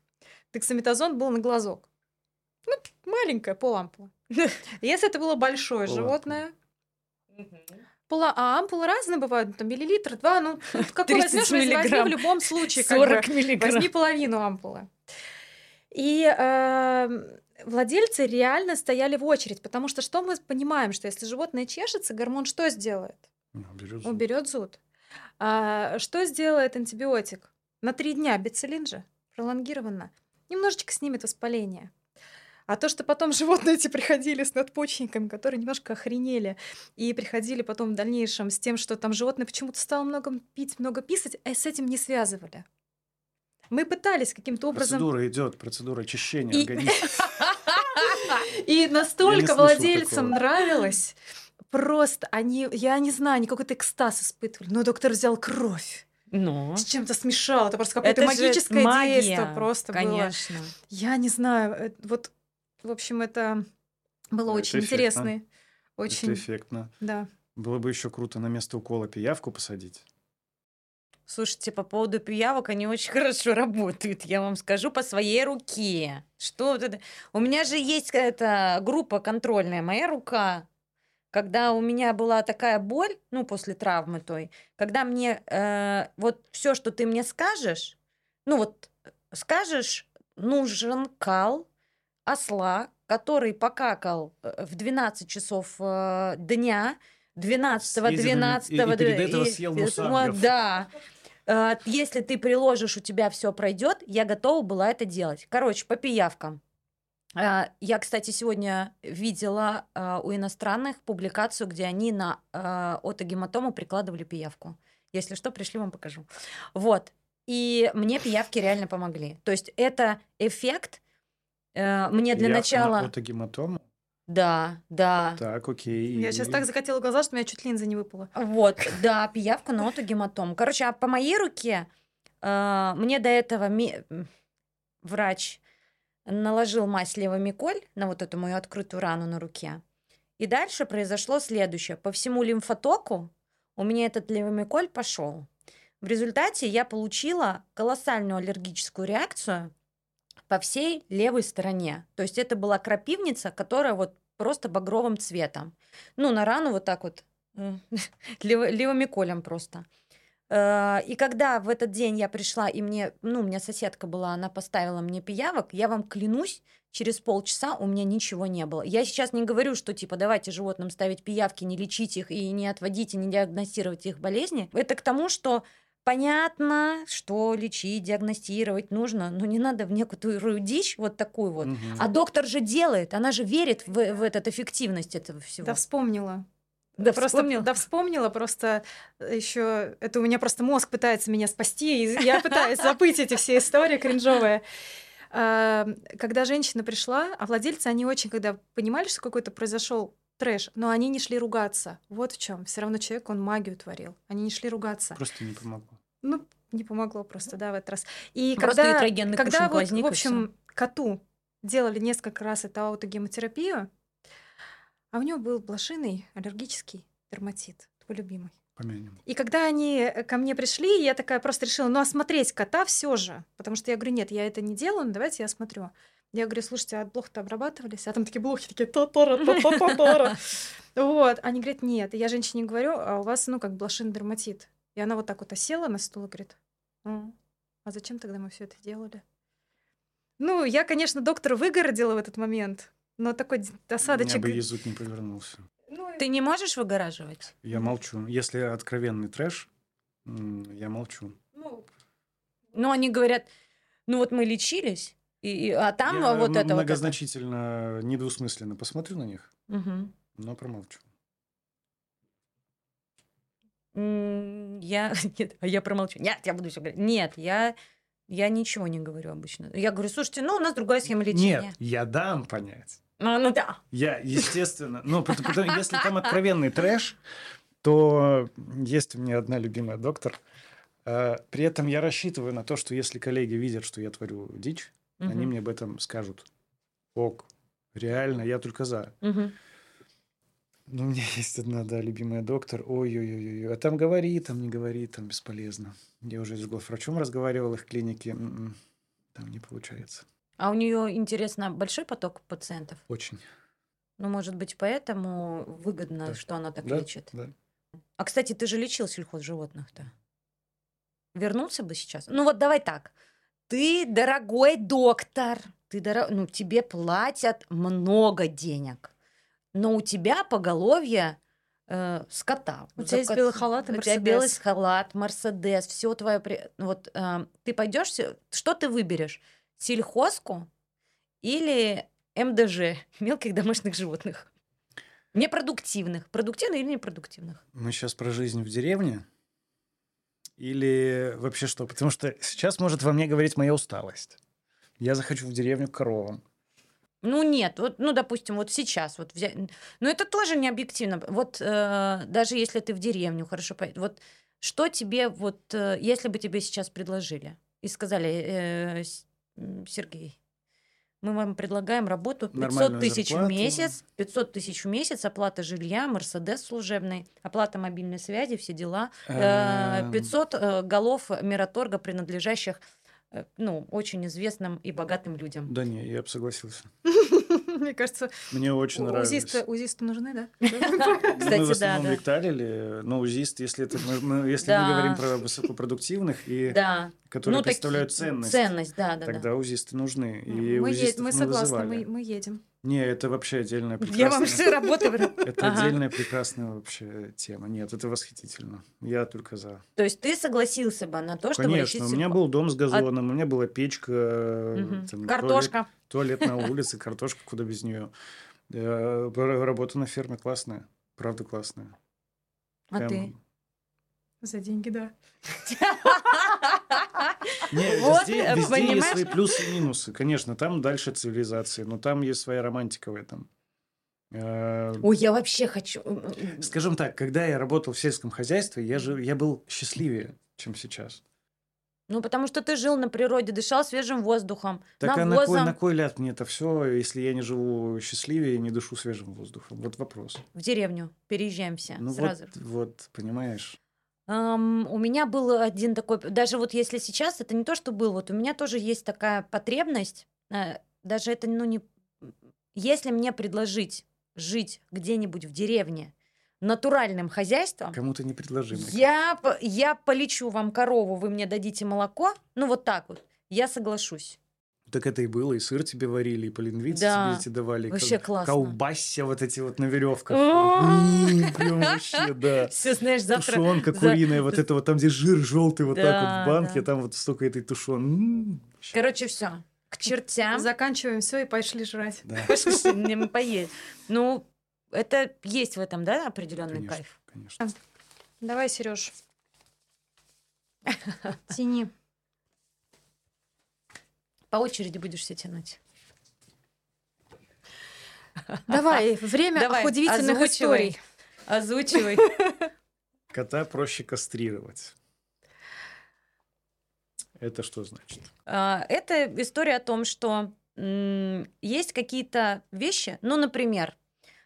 Дексаметазон был на глазок. Ну, маленькая, полампула. Если это было большое Полампула. животное, пола... а ампулы разные бывают, там миллилитр, два, ну, какой 30 возьмешь, возьми миллиграмм. в любом случае. как бы. 40 миллиграмм. Возьми половину ампулы. И эм, владельцы реально стояли в очередь, потому что что мы понимаем, что если животное чешется, гормон что сделает? Ну, берёт зуб. Уберет зуд. А что сделает антибиотик? На три дня бицелин же пролонгированно. Немножечко снимет воспаление. А то, что потом животные эти приходили с надпочечниками, которые немножко охренели, и приходили потом в дальнейшем с тем, что там животное почему-то стало много пить, много писать, а с этим не связывали. Мы пытались каким-то образом... Процедура идет, процедура очищения И- организма. И настолько владельцам нравилось. Просто они, я не знаю, они какой-то экстаз испытывали. Но доктор взял кровь, Ну, с чем-то смешал. Это просто какое-то магическое магия, действие просто было. Конечно. Я не знаю. э, Вот, в общем, это было Это очень эффектно. интересно. Это Очень, эффектно. да. Было бы еще круто на место укола пиявку посадить. Слушайте, по поводу пиявок, они очень хорошо работают, я вам скажу, по своей руке. Что вот это? У меня же есть эта группа контрольная, моя рука. Когда у меня была такая боль, ну, после травмы той, когда мне э, вот все, что ты мне скажешь, ну, вот скажешь, нужен кал осла, который покакал э, в 12 часов э, дня, 12 Съездил 12 и- и перед этого съел мусангов. Да. Э, Если ты приложишь, у тебя все пройдет, я готова была это делать. Короче, по пиявкам. Э, Я, кстати, сегодня видела э, у иностранных публикацию, где они на э, отогематому прикладывали пиявку. Если что, пришли, вам покажу. Вот. И мне пиявки реально помогли. То есть это эффект. Э, Мне для на начала... отогематому? Да, да. Так, окей. Я сейчас так закатила глаза, что у меня чуть линза не выпала. Вот, да, пиявка, ноту, гематом. Короче, а по моей руке э, мне до этого ми- врач наложил мазь левомиколь на вот эту мою открытую рану на руке. И дальше произошло следующее. По всему лимфотоку у меня этот левомиколь пошел. В результате я получила колоссальную аллергическую реакцию по всей левой стороне. То есть это была крапивница, которая вот просто багровым цветом. Ну, на рану вот так вот м, лево- левомиколем просто. Э, И когда в этот день я пришла, и мне, ну, у меня соседка была, она поставила мне пиявок, я вам клянусь, через полчаса у меня ничего не было. Я сейчас не говорю, что типа давайте животным ставить пиявки, не лечить их и не отводить, и не диагностировать их болезни. Это к тому, что понятно, что лечить, диагностировать нужно, но не надо в некоторую дичь вот такую вот. Мгм. А доктор же делает, она же верит в, в этот эффективность этого всего. Да вспомнила. Да просто, вспомнил? да вспомнила, просто еще это у меня просто мозг пытается меня спасти, и я пытаюсь забыть эти все истории кринжовые. А, Когда женщина пришла, а владельцы, они очень, когда понимали, что какой-то произошел трэш, но они не шли ругаться. Вот в чем. Все равно человек, он магию творил. Они не шли ругаться. Просто не помогло. Ну, не помогло просто, да, в этот раз. И Просто когда, когда вот, возник, в и общем, коту делали несколько раз эту аутогемотерапию, а у него был блошиный аллергический дерматит, твой любимый. Помянем. И когда они ко мне пришли, я такая просто решила, ну, осмотреть кота все же. Потому что я говорю, нет, я это не делаю, ну, давайте я осмотрю. Я говорю, слушайте, а блохи-то обрабатывались? А там такие блохи, такие та-тара, та-та-та-тара. Вот. Они говорят, нет. И я женщине говорю, а у вас, ну, как блошиный дерматит. И она вот так вот осела на стул и говорит, «М, а зачем тогда мы все это делали? Ну, я, конечно, доктора выгородила в этот момент, но такой д- У меня бы язык не повернулся. Ну, Ты не можешь выгораживать? Я молчу. Если откровенный трэш, я молчу. ну, Ну, они говорят, ну вот мы лечились, и, и- а там я вот это вот это. многозначительно, недвусмысленно посмотрю на них, Мгм. но промолчу. Я, нет, а я промолчу. Нет, я буду все говорить. Нет, я, я ничего не говорю обычно. Я говорю, слушайте, ну у нас другая схема лечения. Нет, я дам понять. Ну, ну да. Я, естественно, ну, потому, потому- если там откровенный трэш, то есть у меня одна любимая доктор. Э, При этом я рассчитываю на то, что если коллеги видят, что я творю дичь, они Мгм. мне об этом скажут. Ок, реально, я только за. Мгм. Ну, у меня есть одна, да, любимая доктор. Ой-ой-ой, а там говори, там не говори, там бесполезно. Я уже с главврачом разговаривал их клинике. м-м, Там не получается. А у нее, интересно, большой поток пациентов? Очень. Ну, может быть, поэтому выгодно, Да. что она так Да, лечит. да. А, кстати, ты же лечил сельхозживотных-то. Вернулся бы сейчас? Ну, вот давай так. Ты дорогой доктор. Ты доро... Ну, тебе платят много денег. Но у тебя поголовье э, скота. У тебя есть белый халат и У тебя белый халат, Мерседес, все твое... при- Вот э, ты пойдешь, что ты выберешь? Сельхозку или МДЖ, мелких домашних животных? Непродуктивных. Продуктивных или непродуктивных? Мы сейчас про жизнь в деревне? Или вообще что? Потому что сейчас может во мне говорить моя усталость. Я захочу в деревню к коровам. Ну нет, вот, ну допустим, вот сейчас вот взять, но это тоже не объективно. Вот э, даже если ты в деревню хорошо, пой- вот что тебе вот, э, если бы тебе сейчас предложили и сказали, э, м, Сергей, мы вам предлагаем работу 500 Нормальную тысяч в месяц, 500 тысяч в месяц, оплата жилья, Мерседес служебный, оплата мобильной связи, все дела, э, Эм, 500 э, голов Мираторга, принадлежащих э, ну, очень известным и богатым людям. Да не, я бы согласился. Мне кажется, Мне очень нравилось. узисты, узисты нужны, да? Кстати, мы в да, основном да. но узист, если, это, мы, если Да. мы говорим про высокопродуктивных, и Да. Которые ну, таки- представляют ценность, Ценность, да, да, тогда да. узисты нужны. И Мы, е- мы мы согласны, вызывали. мы, мы едем. Не, это вообще отдельная Я вам прекрасная... работу говорю. Это Ага. отдельная прекрасная вообще тема. Нет, это восхитительно. Я только за. То есть ты согласился бы на то, чтобы Конечно, у меня был дом с газоном, у меня была печка, э, Мгм. там, Картошка. Туалет, туалет на улице, картошка, куда без нее. Работа на ферме классная. Правда классная. А Прям- ты? За деньги, да. Не, Вот, везде, э, везде есть понимаешь? свои плюсы и минусы. Конечно, там дальше цивилизации, но там есть своя романтика в этом. Э, Ой, я вообще хочу... Скажем так, когда я работал в сельском хозяйстве, я, же, я был счастливее, чем сейчас. Ну, потому что ты жил на природе, дышал свежим воздухом, Так а на кой, навозом. на кой ляд мне это все, если я не живу счастливее и не дышу свежим воздухом? Вот вопрос. В деревню переезжаем все Ну сразу. вот, вот, понимаешь? Ам, у меня был один такой, даже вот если сейчас, это не то, что был, вот у меня тоже есть такая потребность, э, даже это, ну, не... Если мне предложить жить где-нибудь в деревне натуральным хозяйством, Кому-то не предложи. мне я, я полечу вам корову, вы мне дадите молоко, ну вот так вот, я соглашусь. Так это и было, и сыр тебе варили, и полингвицы Да. тебе эти давали. и Вообще кау- классно. Колбасься вот эти вот на веревках. Прям вообще, да. Все, знаешь, завтра... Тушенка куриная, вот это вот там, где жир желтый, вот так вот в банке, там вот столько этой тушен. Короче, все. К чертям. Заканчиваем все и пошли жрать. Да, Пошли, не поесть. Ну, это есть в этом, да, определенный кайф. конечно. Давай, Сереж. Тяни. По очереди будешь все тянуть. Давай, время Давай, удивительных озвучивай. историй. Озвучивай. Кота проще кастрировать. Это что значит? А, Это история о том, что есть какие-то вещи, ну, например,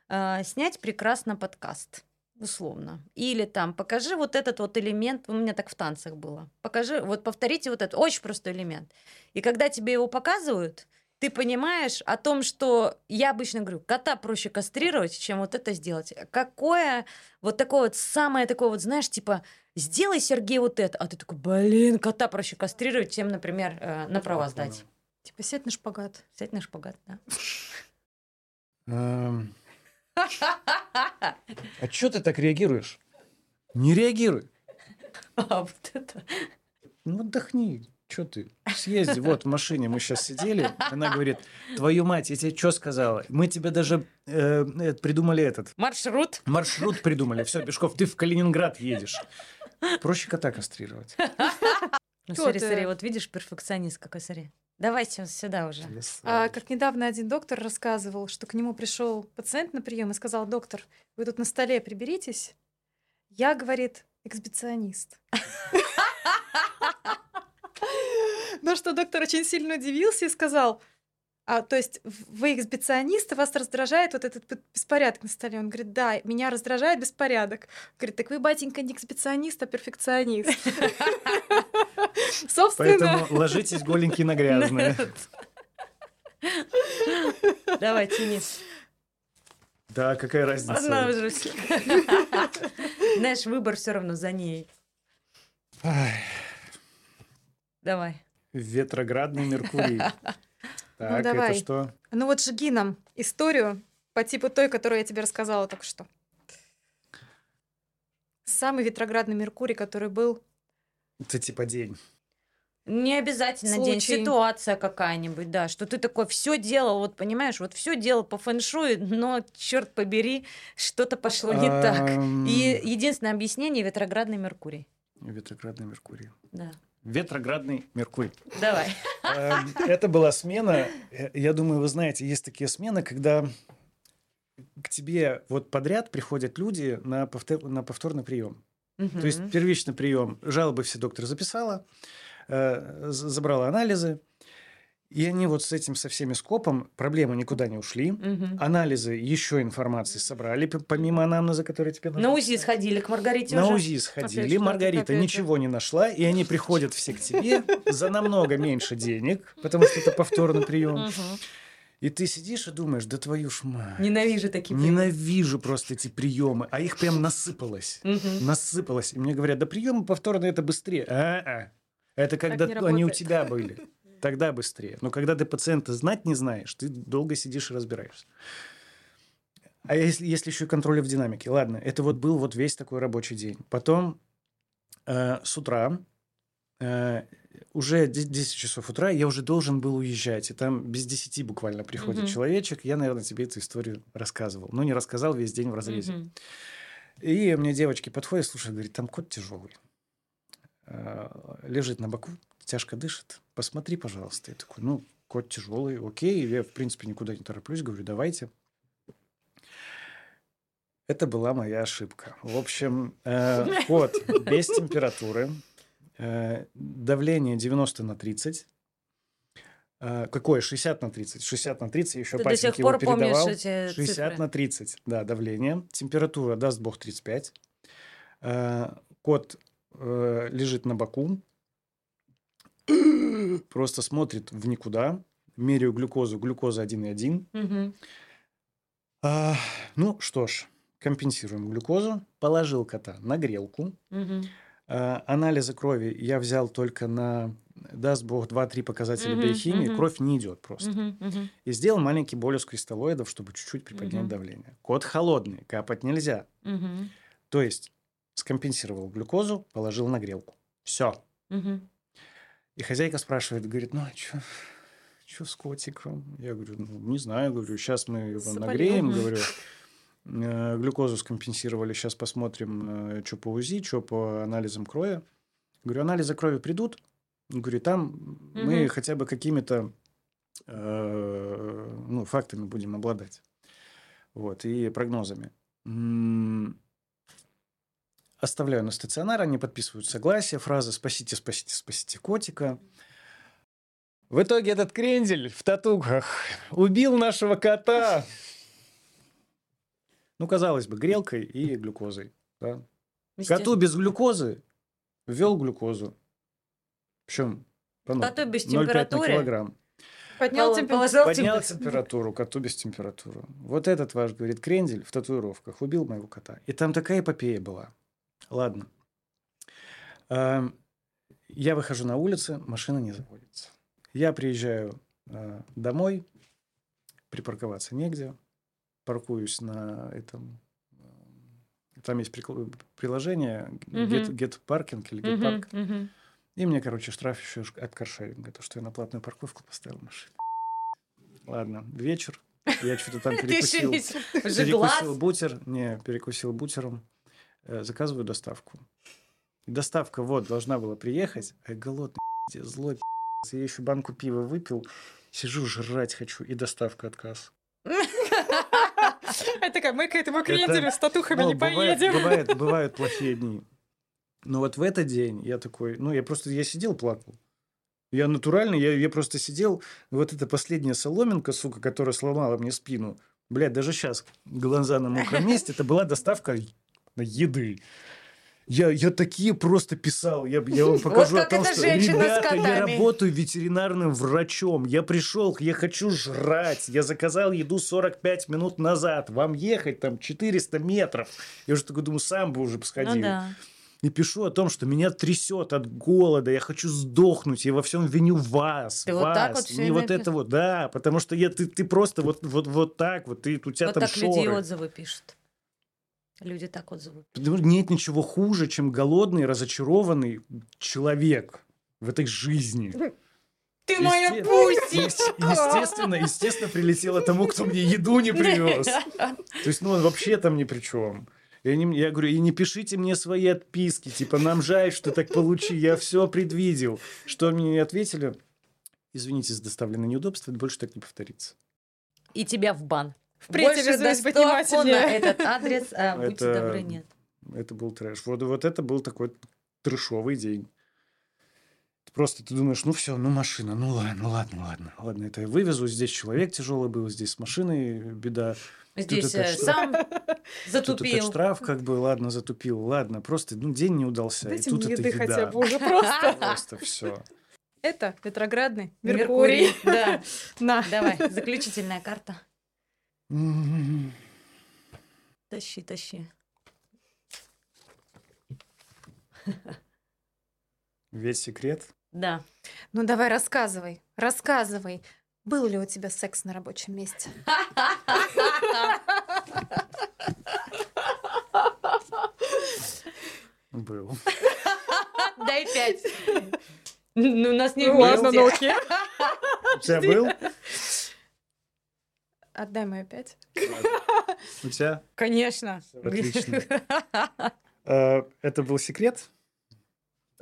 а, снять прекрасно подкаст, условно. Или там, покажи вот этот вот элемент, у меня так в танцах было, покажи, вот повторите вот этот, очень простой элемент. И когда тебе его показывают, ты понимаешь о том, что я обычно говорю, кота проще кастрировать, чем вот это сделать. Какое вот такое вот самое такое вот, знаешь, типа, сделай, Сергей, вот это. А ты такой, блин, кота проще кастрировать, чем, например, э, на права сдать. Типа, сядь на шпагат. Сядь на шпагат, да. А что ты так реагируешь? Не реагируй. А вот это. Ну, отдохни. Что ты? Съезди. Вот в машине мы сейчас сидели. Она говорит, твою мать, я тебе что сказала? Мы тебе даже э, э, придумали этот Маршрут. маршрут придумали. Все, Пешков, ты в Калининград едешь. Проще кота кастрировать. Ну, ты? смотри, вот видишь, перфекционист какой, смотри. Давай сю- сюда уже. А, как недавно один доктор рассказывал, что к нему пришел пациент на прием и сказал, доктор, вы тут на столе приберитесь. Я, говорит, эксбиционист. На что доктор очень сильно удивился и сказал, а, то есть вы эксбиционист, вас раздражает вот этот беспорядок на столе. Он говорит, да, меня раздражает беспорядок. Говорит, так вы, батенька, не эксбиционист, а перфекционист. Собственно, Поэтому ложитесь голенькие на грязные. Давай, тяни. Да, какая Она разница? уже всё. Знаешь, выбор все равно за ней. Ай, Давай. Ветроградный Меркурий. Так, давай. это что? Ну вот жги нам историю по типу той, которую я тебе рассказала только что. Самый ветроградный Меркурий, который был. Это типа день. Не обязательно день, Случай. ситуация какая-нибудь, да, что ты такой все делал, вот понимаешь, вот все делал по фэншую, но черт побери, что-то пошло не так. И единственное объяснение ветроградный Меркурий. Ветроградный Меркурий. Да. Ветроградный Меркурий. Давай. Эм, Это была смена. э, Я думаю, вы знаете, есть такие смены, когда к тебе вот подряд приходят люди на, повтор- на повторный прием. То есть первичный прием, жалобы все доктор записала, забрала анализы, и они вот с этим со всеми скопом, проблемы никуда не ушли. Мгм. Анализы еще информации собрали, помимо анамнеза, который тебе На УЗИ сходили к Маргарите на уже. УЗИ сходили, Маргарита опять ничего не нашла, и они приходят все к тебе за намного меньше денег, потому что это повторный прием. И ты сидишь и думаешь, да твою ж мать. Ненавижу такие приемы. Ненавижу просто эти приемы, а их прям насыпалось. Насыпалось. И мне говорят, да приемы повторные это быстрее. А-а. Это когда они у тебя были. Тогда быстрее. Но когда ты пациента знать не знаешь, ты долго сидишь и разбираешься. А если, если еще и контроль в динамике? Ладно, это вот был вот весь такой рабочий день. Потом э, с утра, э, уже де- 10 часов утра, я уже должен был уезжать. И там без 10 буквально приходит Мгм. человечек. Я, наверное, тебе эту историю рассказывал. Но не рассказал весь день в разрезе. Мгм. И мне девочки подходят, слушай, говорит, там кот тяжелый. А, Лежит на боку, тяжко дышит. Посмотри, пожалуйста. Я такой, ну, кот тяжелый, окей. Я, в принципе, никуда не тороплюсь. Говорю, давайте. Это была моя ошибка. В общем, э, кот без температуры, э, давление 90 на 30. Э, какое? 60 на 30. 60 на 30, еще Ты до сих помнишь передавал. эти 60 цифры. на 30, да, давление. Температура, даст бог, 35. Э, Кот э, лежит на боку, просто смотрит в никуда. Меряю глюкозу, глюкоза 1,1. Мгм. А, ну что ж, компенсируем глюкозу. Положил кота на грелку. Мгм. А, анализы крови я взял только на, даст бог, 2-3 показателя Мгм, биохимии. мгм. Кровь не идет просто. Мгм, мгм. И сделал маленький болюс кристаллоидов, чтобы чуть-чуть приподнять Мгм. давление. Кот холодный, капать нельзя. Мгм. То есть скомпенсировал глюкозу, положил на грелку. Все. Мгм. И хозяйка спрашивает, говорит, ну а что с котиком? Я говорю, ну не знаю, говорю, сейчас мы его Запалим. нагреем, говорю, «Э, глюкозу скомпенсировали, сейчас посмотрим, что по УЗИ, что по анализам крови. Говорю, анализы крови придут, говорю, там мы Мгм. хотя бы какими-то э, ну, фактами будем обладать. Вот, и прогнозами. М, Оставляю на стационар, они подписывают согласие, фраза «спасите, спасите, спасите котика». В итоге этот крендель в татухах убил нашего кота. Ну, казалось бы, грелкой и глюкозой. да. Коту без глюкозы ввел глюкозу. Причем Коту без 0,5 на температуры? килограмм. Поднял Пол- температуру. Поднял температуру. температуру, коту без температуры. Вот этот ваш, говорит, крендель в татуировках убил моего кота. И там такая эпопея была. Ладно. Эм, Я выхожу на улицу, машина не заводится. Я приезжаю э, домой, припарковаться негде. Паркуюсь на этом... э, Там есть приложение. Get, Get Parking или Get Park. И мне, короче, штраф еще от каршеринга, то, что я на платную парковку поставил машину. Ладно, вечер. Я что-то там перекусил. Перекусил бутер. Не, перекусил бутером. Э, Заказываю доставку. Доставка вот должна была приехать. А я голодный, злой. Я еще банку пива выпил. Сижу, жрать хочу. И доставка отказ. Это такая, мы к этому кренделю с татухами Ну, не поедем. Бывает, бывают плохие дни. Но вот в этот день я такой, ну, я просто, я сидел, плакал. Я натурально, я, я просто сидел, вот эта последняя соломинка, сука, которая сломала мне спину, блядь, даже сейчас глаза на мокром месте, это была доставка еды. Я, я такие просто писал. Я, я вам покажу как о том, что, ребята, я котами». работаю ветеринарным врачом. Я пришел, я хочу жрать. Я заказал еду 45 минут назад. Вам ехать там 400 метров. Я уже такой думаю, сам бы уже сходил. Ну да. И пишу о том, что меня трясет от голода, я хочу сдохнуть, я во всем виню вас, Ты вас. вот так вот не вот это вот, да, потому что я, ты, ты просто вот, вот, вот так вот, ты, у тебя Вот там так шоры. люди отзывы пишут. Люди так отзывы пишут. Потому что нет ничего хуже, чем голодный, разочарованный человек в этой жизни. Ты моя моя Есте- Естественно, естественно, прилетело тому, кто мне еду не привез. То есть, ну, он вообще там ни при чем. Я, не, я говорю, и не пишите мне свои отписки, типа, нам жаль, что так получи, я все предвидел. Что мне не ответили? Извините за доставленное неудобство, это больше так не повторится. И тебя в бан. Впредь Больше обязуюсь быть доставку внимательнее. на этот адрес, а, будьте Это- добры, нет. Это был трэш. Вот, вот это был такой трэшовый день. Просто ты думаешь, ну все, ну машина, ну ладно, ну ладно, ладно, ладно, это я вывезу. Здесь человек тяжелый был, здесь с машиной беда. Здесь это э, сам Тут этот затупил. штраф, как бы, ладно, затупил, ладно, просто ну, день не удался. Дайте и тут мне это еды еда. хотя бы уже просто. Просто все. Это ретроградный Меркурий. Да, На. давай, заключительная карта. Тащи, тащи. Весь секрет. Да. Ну давай рассказывай, рассказывай. Был ли у тебя секс на рабочем месте? Был. Дай пять. Ну, у нас не Ну ладно, ну. У тебя был? Отдай мою пять. У тебя? Конечно. Отлично. Э, Это был секрет?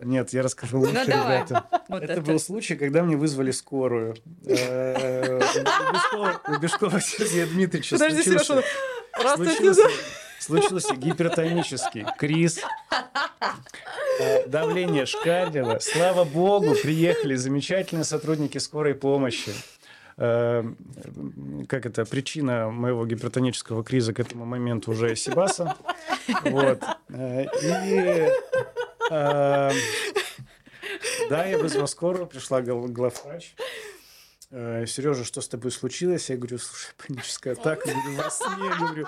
Нет, я расскажу лучше, Ну, давай. ребята. Вот Это это. был случай, когда мне вызвали скорую. Э, У Бешкова- Сергея Дмитриевича Подожди, случился- Сережа. Раз ты случился, случился гипертонический криз. Э, Давление шкалило. Слава богу, приехали замечательные сотрудники скорой помощи. Э, Как это, причина моего гипертонического криза к этому моменту уже Сибаса. Вот. Э, И э, да, я вызвал скорую, пришла главврач. Сережа, что с тобой случилось? Я говорю, слушай, паническая атака, говорю, во сне, говорю.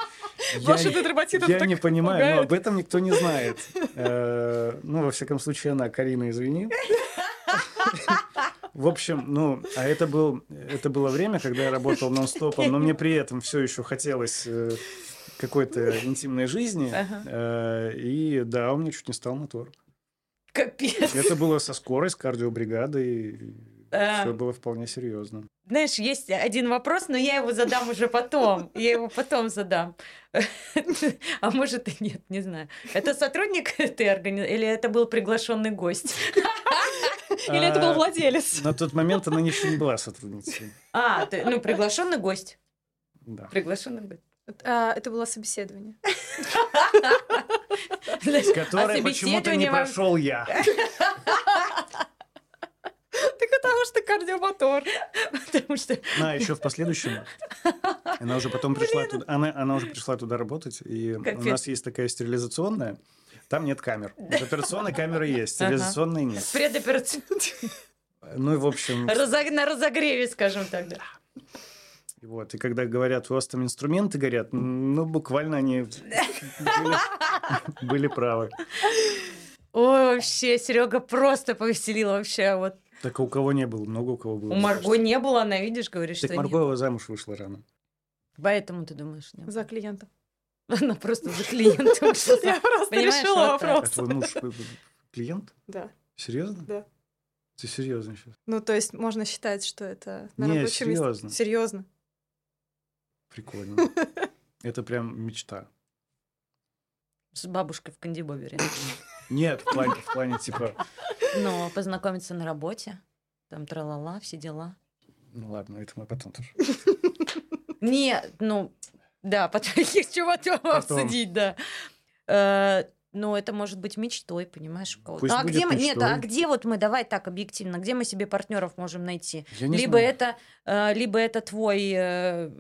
«Я не- дерматитов я так не понимаю, но пугает. об этом никто не знает. Э, Ну, во всяком случае, она, Карина, извини. В общем, ну, а это, был, это было время, когда я работал нон-стопом, но мне при этом все еще хотелось э, какой-то интимной жизни. Ага. Э, И да, у меня чуть не стал мотор. Капец. Это было со скорой, с кардиобригадой. А. Все было вполне серьезно. Знаешь, есть один вопрос, но я его задам уже потом. Я его потом задам. А может и нет, не знаю. Это сотрудник этой организации или это был приглашенный гость? Или это был А, владелец? На тот момент она еще не была сотрудницей. А, ты- ну, приглашенный гость. Да. Приглашенный гость. А, это было собеседование. Которое а почему-то не прошел я. Так потому что кардиомотор. Потому что А еще в последующем она уже потом пришла туда, она, она уже пришла туда работать, и у Капец. нас есть такая стерилизационная, там нет камер. В операционной камеры есть, Ага. стерилизационной нет. предоперационный Ну и в общем, разог- на разогреве, скажем так, да. и вот, и когда говорят, у вас там инструменты горят, ну буквально они были, были правы. Ой, вообще, Серега просто повеселил вообще. Вот Так а у кого не было, много у кого было. у Марго не было, она, видишь, говорит, Так что Марго нет. замуж вышла рано. Поэтому ты думаешь, нет? За клиента. Она просто за клиентом вышла. Я просто Понимаешь, решила. А вопрос. твой муж клиент? Да. Серьезно? Да. Ты серьезно сейчас? Ну, то есть можно считать, что это на Не, рабочем месте. серьезно. Серьезно. Прикольно. Это прям мечта. С бабушкой в Кандибобере. Нет, в плане, в плане типа, Но познакомиться на работе, там тралала, все дела. ну ладно, это мы потом тоже. Нет, ну, да, потом их чего потом Потом. обсудить, да. Э, Но это может быть мечтой, понимаешь, у кого-то. Ну, а где мы? Нет, а где вот мы, давай так объективно, где мы себе партнеров можем найти? Либо знаю. это, э, либо это твой э,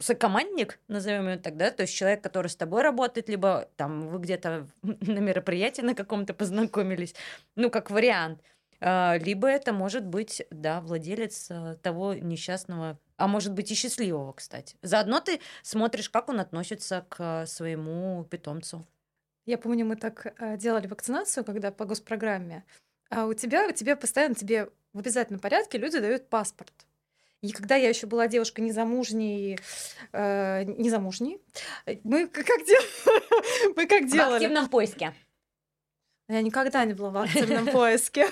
сокомандник, назовем его так, да, то есть человек, который с тобой работает, либо там вы где-то на мероприятии на каком-то познакомились, ну как вариант. А, Либо это может быть, да, владелец э, того несчастного, а может быть и счастливого, кстати. Заодно ты смотришь, как он относится к своему питомцу. Я помню, мы так э, делали вакцинацию, когда по госпрограмме. А у тебя, у тебя постоянно тебе в обязательном порядке люди дают паспорт. И когда я еще была девушкой незамужней, э, незамужней, мы как, дел- мы как В делали? активном поиске. Я никогда не была в активном поиске.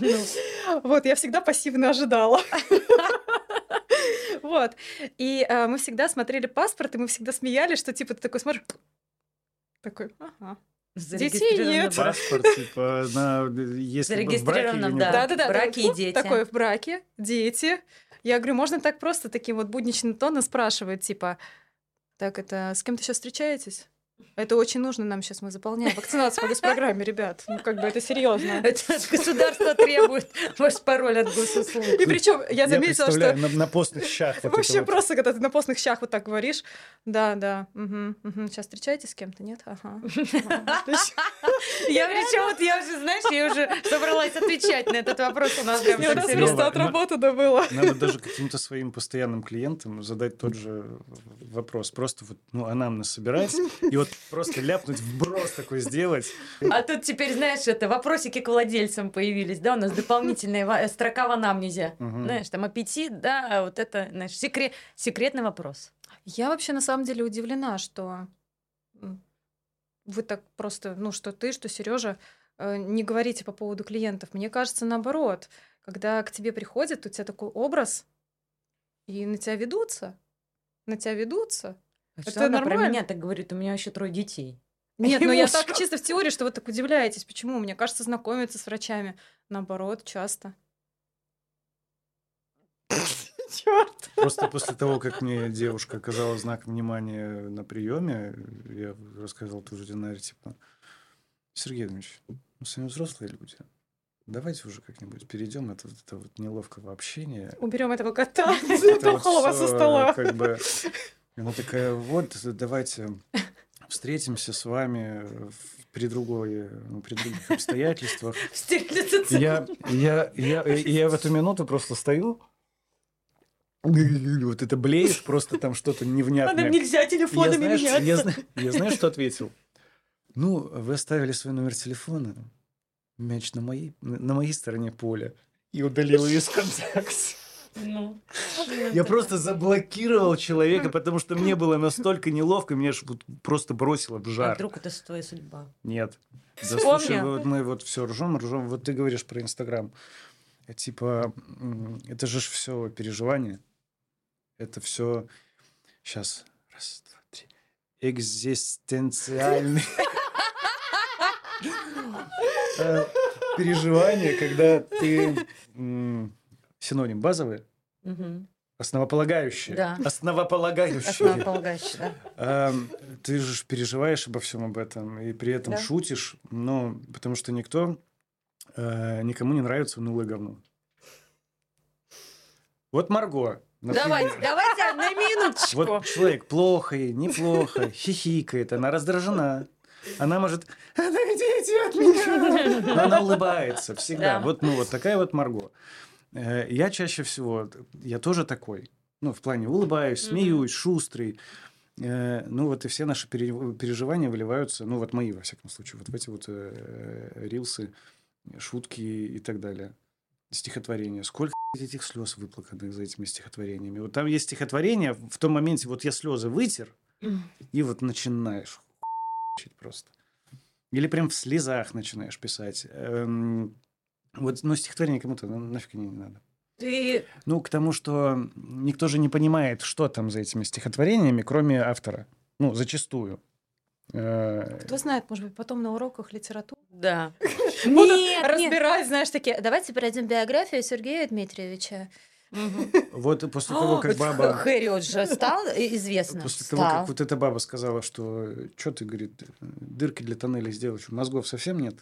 Ну. Вот, я всегда пассивно ожидала. Вот. И э, мы всегда смотрели паспорт, и мы всегда смеялись, что типа ты такой смотришь, такой, ага. Зарегистрировано нет. в браке. Паспорт, типа, на, если в браке Зарегистрировано, или не да. в браке. Да-да-да. браке и дети. Такой в браке, дети. Я говорю, можно так просто таким вот будничным тоном спрашивать, типа, так это с кем-то сейчас встречаетесь? Это очень нужно нам сейчас, мы заполняем вакцинацию по госпрограмме, ребят. Ну, как бы это серьезно. Это государство требует ваш пароль от госуслуг. И причем я заметила, что на, на постных щах вот Вообще вот. просто, когда ты на постных щах вот так говоришь, да, да, сейчас встречаетесь с кем-то, нет? Ага. Я причем вот я уже, знаешь, я уже собралась отвечать на этот вопрос. У нас прям так нас серьезно. просто отработано было. Надо даже каким-то своим постоянным клиентам задать тот же вопрос. Просто вот, ну, анамнез собирать и вот просто ляпнуть, вброс такой сделать. А тут теперь, знаешь, это вопросики к владельцам появились, да, у нас дополнительная строка в анамнезе. Мгм. Знаешь, там аппетит, да, а вот это, знаешь, секре- секретный вопрос. Я вообще на самом деле удивлена, что вы так просто, ну, что ты, что Сережа не говорите по поводу клиентов. Мне кажется, наоборот, когда к тебе приходят, у тебя такой образ, и на тебя ведутся, на тебя ведутся. А Это что она про нормально. меня так говорит? У меня вообще трое детей. Нет, И ну я так чисто в теории, что вы так удивляетесь. Почему? Мне кажется, знакомиться с врачами, наоборот, часто. Черт. Просто после того, как мне девушка оказала знак внимания на приеме, я рассказал тоже Динаре, типа, Сергей Дмитриевич, мы с вами взрослые люди. Давайте уже как-нибудь перейдем от вот этого вот неловкого общения. Уберем этого кота Это вот дохлого со стола. Как бы, и она такая, вот, давайте встретимся с вами в- при другой, ну, при других обстоятельствах. Я, я, я, я в эту минуту просто стою, вот это блеет, просто там что-то А нам невнятное. нельзя Я телефонами знаешь, я, меняться. зна- я знаешь, что ответил? Ну, вы оставили свой номер телефона, мяч на моей, на моей стороне поля, и удалил весь контакт. Ну. Я просто заблокировал человека, потому что мне было настолько неловко, меня ж вот просто бросило в А жар. вдруг это твоя судьба? Нет. Да слушай, вот мы вот все ржем, ржем. Вот ты говоришь про Инстаграм. Э, Типа, это же все переживание. Это все сейчас. Раз, два, три. Экзистенциальный. Э, Переживание, когда ты синоним базовый, Мгм. основополагающий. Да. Основополагающий. Основополагающий, да. Ам, Ты же переживаешь обо всем об этом и при этом Да. шутишь, ну, потому что никто, э, никому не нравится унылое говно. Вот Марго. например. Давайте, давайте на минуточку. Вот человек плохо ей, неплохо, хихикает, она раздражена. Она может «Отойдите от меня!» Но она улыбается всегда. Да. Вот, ну, вот такая вот Марго. Э, Я чаще всего, я тоже такой. Ну, в плане улыбаюсь, смеюсь, шустрый. Э, Ну, вот и все наши пере- переживания выливаются, ну, вот мои, во всяком случае, вот в эти вот э, рилсы, шутки и так далее. Стихотворения. Сколько этих слез выплаканных за этими стихотворениями. Вот там есть стихотворение, в том моменте вот я слезы вытер, и вот начинаешь просто. Или прям в слезах начинаешь писать. Эм, Вот, ну, стихотворение кому-то ну, нафиг не надо. Ты Ну, к тому, что никто же не понимает, что там за этими стихотворениями, кроме автора. Ну, зачастую. Э, Кто знает, может быть, потом на уроках литературы Да. Нет, разбирать, знаешь, такие. Давайте пройдем биографию Сергея Дмитриевича. Вот после того, как баба... Хэриот же стал и- известно. После того, как вот эта баба сказала, что что ты, говорит, дырки для тоннелей сделать, что мозгов совсем нет.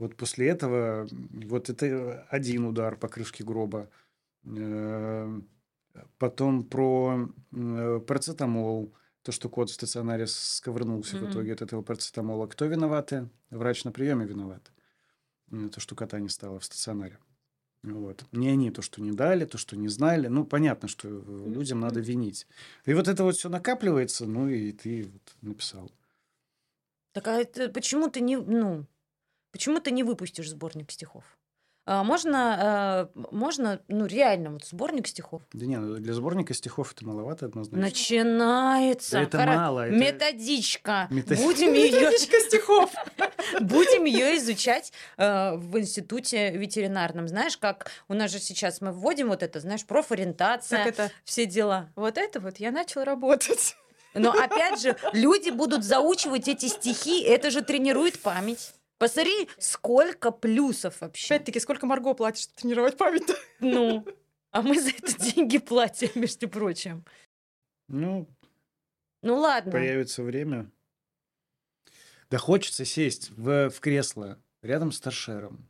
Вот после этого, вот это один удар по крышке гроба. Э, Потом про э, парацетамол, то, что кот в стационаре сковырнулся в Мгм. итоге от этого парацетамола. Кто виноваты? Врач на приеме виноват. То, что кота не стало в стационаре. Вот. Не они то, что не дали, то, что не знали. Ну, понятно, что э, людям надо винить. И вот это вот все накапливается, ну и ты вот написал. Так а это почему ты не, ну, почему ты не выпустишь сборник стихов? А, можно, а, можно, ну реально вот сборник стихов. Да не, ну, для сборника стихов это маловато однозначно. Начинается. Да это Хоро- мало, это- Методичка. Метод- Будем ее, Методичка стихов. будем ее изучать э, в институте ветеринарном. Знаешь, как у нас же сейчас мы вводим вот это, знаешь, профориентация, это, все дела. вот это вот я начал работать. Но опять же, люди будут заучивать эти стихи, это же тренирует память. Посмотри, сколько плюсов вообще. Опять-таки, сколько Марго платит, чтобы тренировать память Ну, а мы за это деньги платим, между прочим. Ну, Ну ладно. появится время. Да хочется сесть в, в кресло рядом с торшером.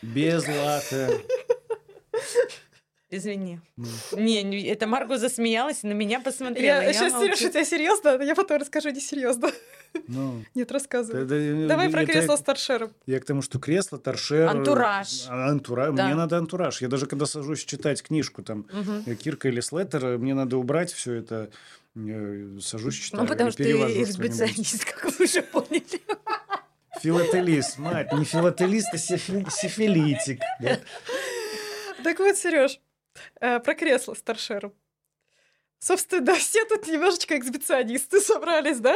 Без лата. Извини. Ну, Не, не, это Марго засмеялась и на меня посмотрела. Я сейчас, молчу. Сереж, у тебя серьезно? Я потом расскажу не серьезно. Ну, Нет, рассказывай. да- да- Давай про это- кресло с торшером. Я к тому, что кресло, торшер... Антураж. а, Антураж. Да. Мне надо антураж. Я даже когда сажусь читать книжку, там, э, Кирка или Слеттера, мне надо убрать все это. э, Сажусь, читаю. Ну, потому что ты специалист, как вы уже поняли. Филателист, мать, не филателист, а сифи- сифилитик. да. Так вот, Сереж, про кресло с торшером. Собственно, все тут немножечко эксбиционисты собрались, да?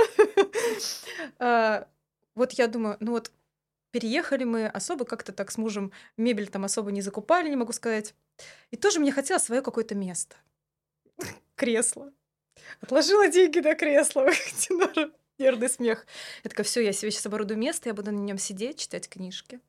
А, Вот я думаю, ну вот переехали мы особо как-то так с мужем, мебель там особо не закупали, не могу сказать. И тоже мне хотелось свое какое-то место. Кресло. Отложила деньги на кресло. Нервный смех. Я такая, все, я себе сейчас оборудую место, я буду на нем сидеть, читать книжки.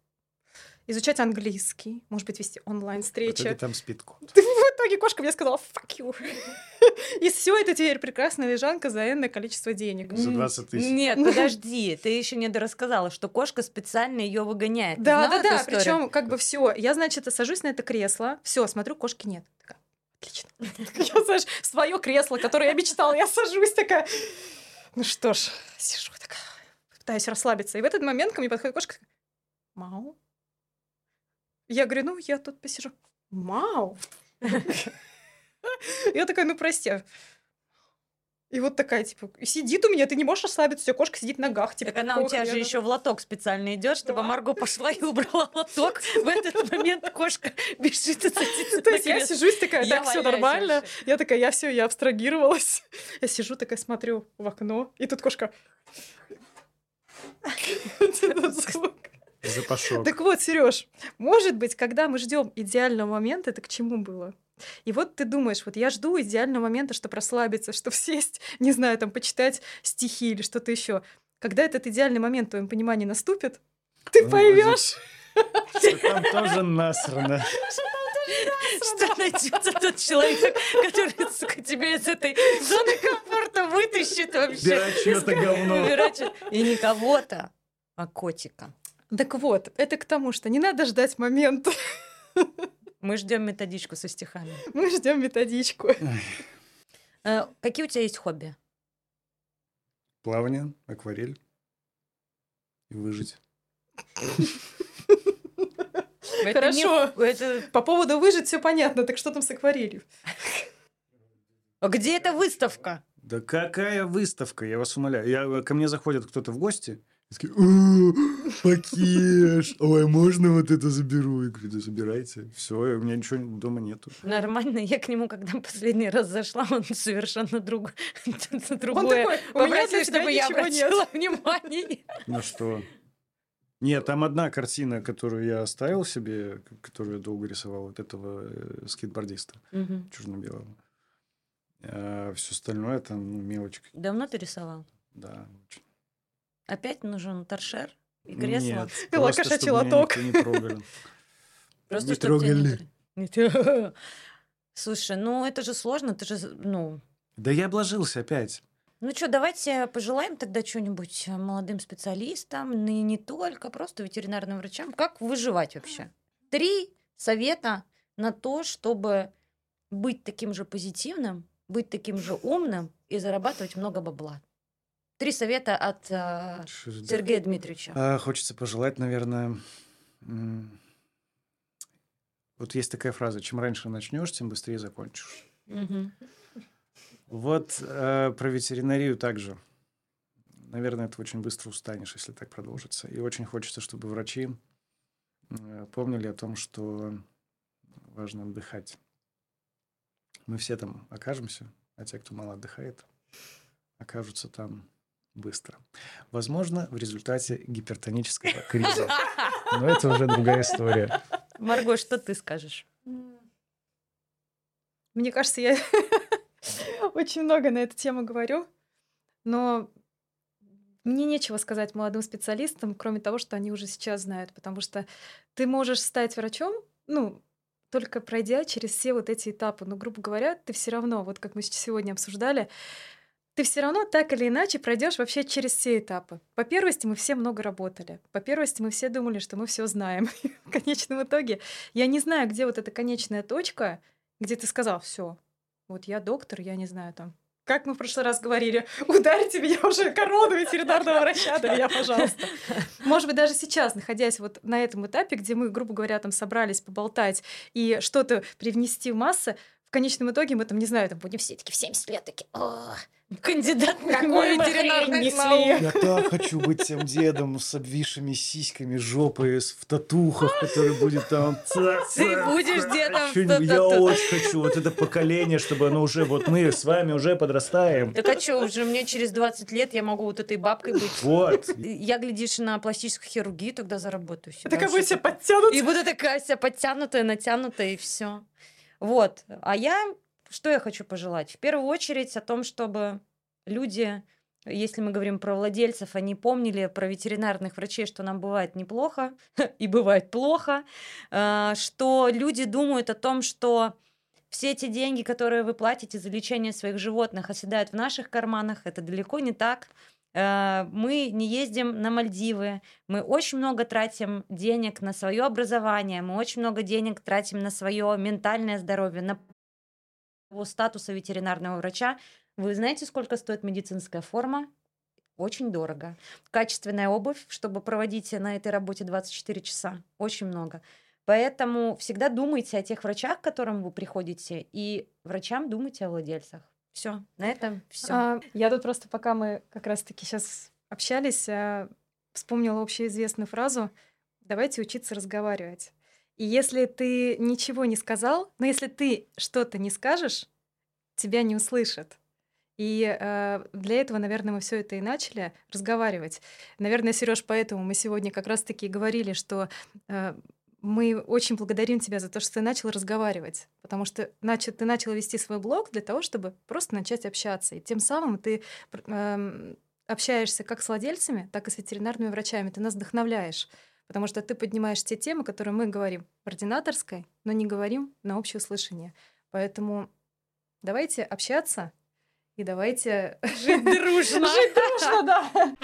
Изучать английский, может быть, вести В итоге онлайн-встречи. там спит кот. Вот итоге кошка мне сказала «fuck you». И все это теперь прекрасная лежанка за энное количество денег. За 20 тысяч. Нет, подожди, ты еще не дорассказала, что кошка специально ее выгоняет. Да, да, да. Причем как бы все. Я, значит, сажусь на это кресло. Все, смотрю, кошки нет. Такая, Отлично. Я, знаешь, свое кресло, которое я мечтала, я сажусь такая. Ну что ж, сижу такая, пытаюсь расслабиться. И в этот момент ко мне подходит кошка. такая, Мау. Я говорю, ну, я тут посижу. Мау. Я такая, ну, прости. И вот такая, типа, сидит у меня, ты не можешь расслабиться, все, кошка сидит на ногах. Типа, Так она у тебя же еще в лоток специально идет, чтобы Да. Марго пошла и убрала лоток. В этот момент кошка бежит и садится То есть я сижусь такая, так, все нормально. Я такая, я все, я абстрагировалась. Я сижу такая, смотрю в окно, и тут кошка... Запашок. Так вот, Сереж, может быть, когда мы ждем идеального момента, это к чему было? И вот ты думаешь, вот я жду идеального момента, чтобы расслабиться, чтобы сесть, не знаю, там, почитать стихи или что-то еще. Когда этот идеальный момент в твоем понимании наступит, ты Ну, поймешь, что Там тоже насрано. Что найдется тот человек, который, сука, тебя из этой зоны комфорта вытащит вообще. Убирать чьё-то говно. И не кого-то, а котика. Так вот, это к тому, что не надо ждать момента. Мы ждем методичку со стихами. Мы ждем методичку. Э, Какие у тебя есть хобби? Плавание, акварель и выжить. Это не- Хорошо. это- По поводу выжить все понятно, так что там с акварелью? А Где эта выставка? Да какая выставка, я вас умоляю. Я, ко мне заходит кто-то в гости, и такие, «О, пакеш, ой, можно вот это заберу? Я говорю, да забирайте. Все, у меня ничего дома нету. Нормально, я к нему, когда последний раз зашла, он совершенно друг... Он другое. такой, у меня Попросил, для чтобы я обратила внимание. Ну что? Нет, там одна картина, которую я оставил себе, которую я долго рисовал, вот этого э, скейтбордиста черно-белого. все остальное там ну, мелочь. Давно ты рисовал? Да, очень. Опять нужен торшер и кресло? Нет, И просто, лакошачий лоток. не трогали. Просто Не трогали. не Слушай, ну это же сложно, ты же, ну... Да я обложился опять. Ну что, давайте пожелаем тогда что-нибудь молодым специалистам, и не только, просто ветеринарным врачам, как выживать вообще. Три совета на то, чтобы быть таким же позитивным, быть таким же умным и зарабатывать много бабла. Три совета от э. Сергея Дмитриевича. А, хочется пожелать, наверное... Вот есть такая фраза: чем раньше начнешь, тем быстрее закончишь. Мгм. Вот э, про ветеринарию также. Наверное, ты очень быстро устанешь, если так продолжится. И очень хочется, чтобы врачи э, помнили о том, что важно отдыхать. Мы все там окажемся, а те, кто мало отдыхает, окажутся там быстро. Возможно, в результате гипертонического криза. Но это уже другая история. Марго, что ты скажешь? Мне кажется, я очень много на эту тему говорю, но мне нечего сказать молодым специалистам, кроме того, что они уже сейчас знают, потому что ты можешь стать врачом, ну, только пройдя через все вот эти этапы. Но, грубо говоря, ты все равно, вот как мы сегодня обсуждали, ты все равно так или иначе пройдешь вообще через все этапы. По первости мы все много работали. По первости мы все думали, что мы все знаем. В конечном итоге я не знаю, где вот эта конечная точка, где ты сказал, все, вот я доктор, я не знаю там. Как мы в прошлый раз говорили, ударьте меня уже корону ветеринарного врача, да меня, пожалуйста. Может быть, даже сейчас, находясь вот на этом этапе, где мы, грубо говоря, там собрались поболтать и что-то привнести в массы, конечном итоге мы там, не знаю, там будем все таки в 70 лет такие, «О, Кандидат какой несли?» наук. Я так хочу быть тем дедом с обвисшими сиськами, жопой, в татухах, который будет там... Ты будешь дедом. Я очень хочу вот это поколение, чтобы оно уже... Вот мы с вами уже подрастаем. Так а что, уже мне через 20 лет я могу вот этой бабкой быть? Вот. Я, глядишь, на пластическую хирургию тогда заработаю. такая будет себя подтянут. И буду такая вся подтянутая, натянутая, и все. Вот. А я, что я хочу пожелать? В первую очередь о том, чтобы люди, если мы говорим про владельцев, они помнили про ветеринарных врачей, что нам бывает неплохо и бывает плохо, э, что люди думают о том, что все эти деньги, которые вы платите за лечение своих животных, оседают в наших карманах. Это далеко не так. Э, мы не ездим на Мальдивы, мы очень много тратим денег на свое образование, мы очень много денег тратим на свое ментальное здоровье, на статуса ветеринарного врача. Вы знаете, сколько стоит медицинская форма? Очень дорого. Качественная обувь, чтобы проводить на этой работе 24 часа. Очень много. Поэтому всегда думайте о тех врачах, к которым вы приходите, и врачам думайте о владельцах. Все, на этом все. А, я тут просто, пока мы как раз-таки сейчас общались, а, вспомнила общеизвестную фразу «давайте учиться разговаривать». И если ты ничего не сказал, но если ты что-то не скажешь, тебя не услышат. И э, для этого, наверное, мы все это и начали разговаривать. Наверное, Сереж, поэтому мы сегодня как раз-таки говорили, что э, мы очень благодарим тебя за то, что ты начал разговаривать, потому что начал, ты начал вести свой блог для того, чтобы просто начать общаться. И тем самым ты э, общаешься как с владельцами, так и с ветеринарными врачами. Ты нас вдохновляешь, потому что ты поднимаешь те темы, которые мы говорим в ординаторской, но не говорим на общее услышание. Поэтому давайте общаться и давайте жить дружно. Жить дружно, да.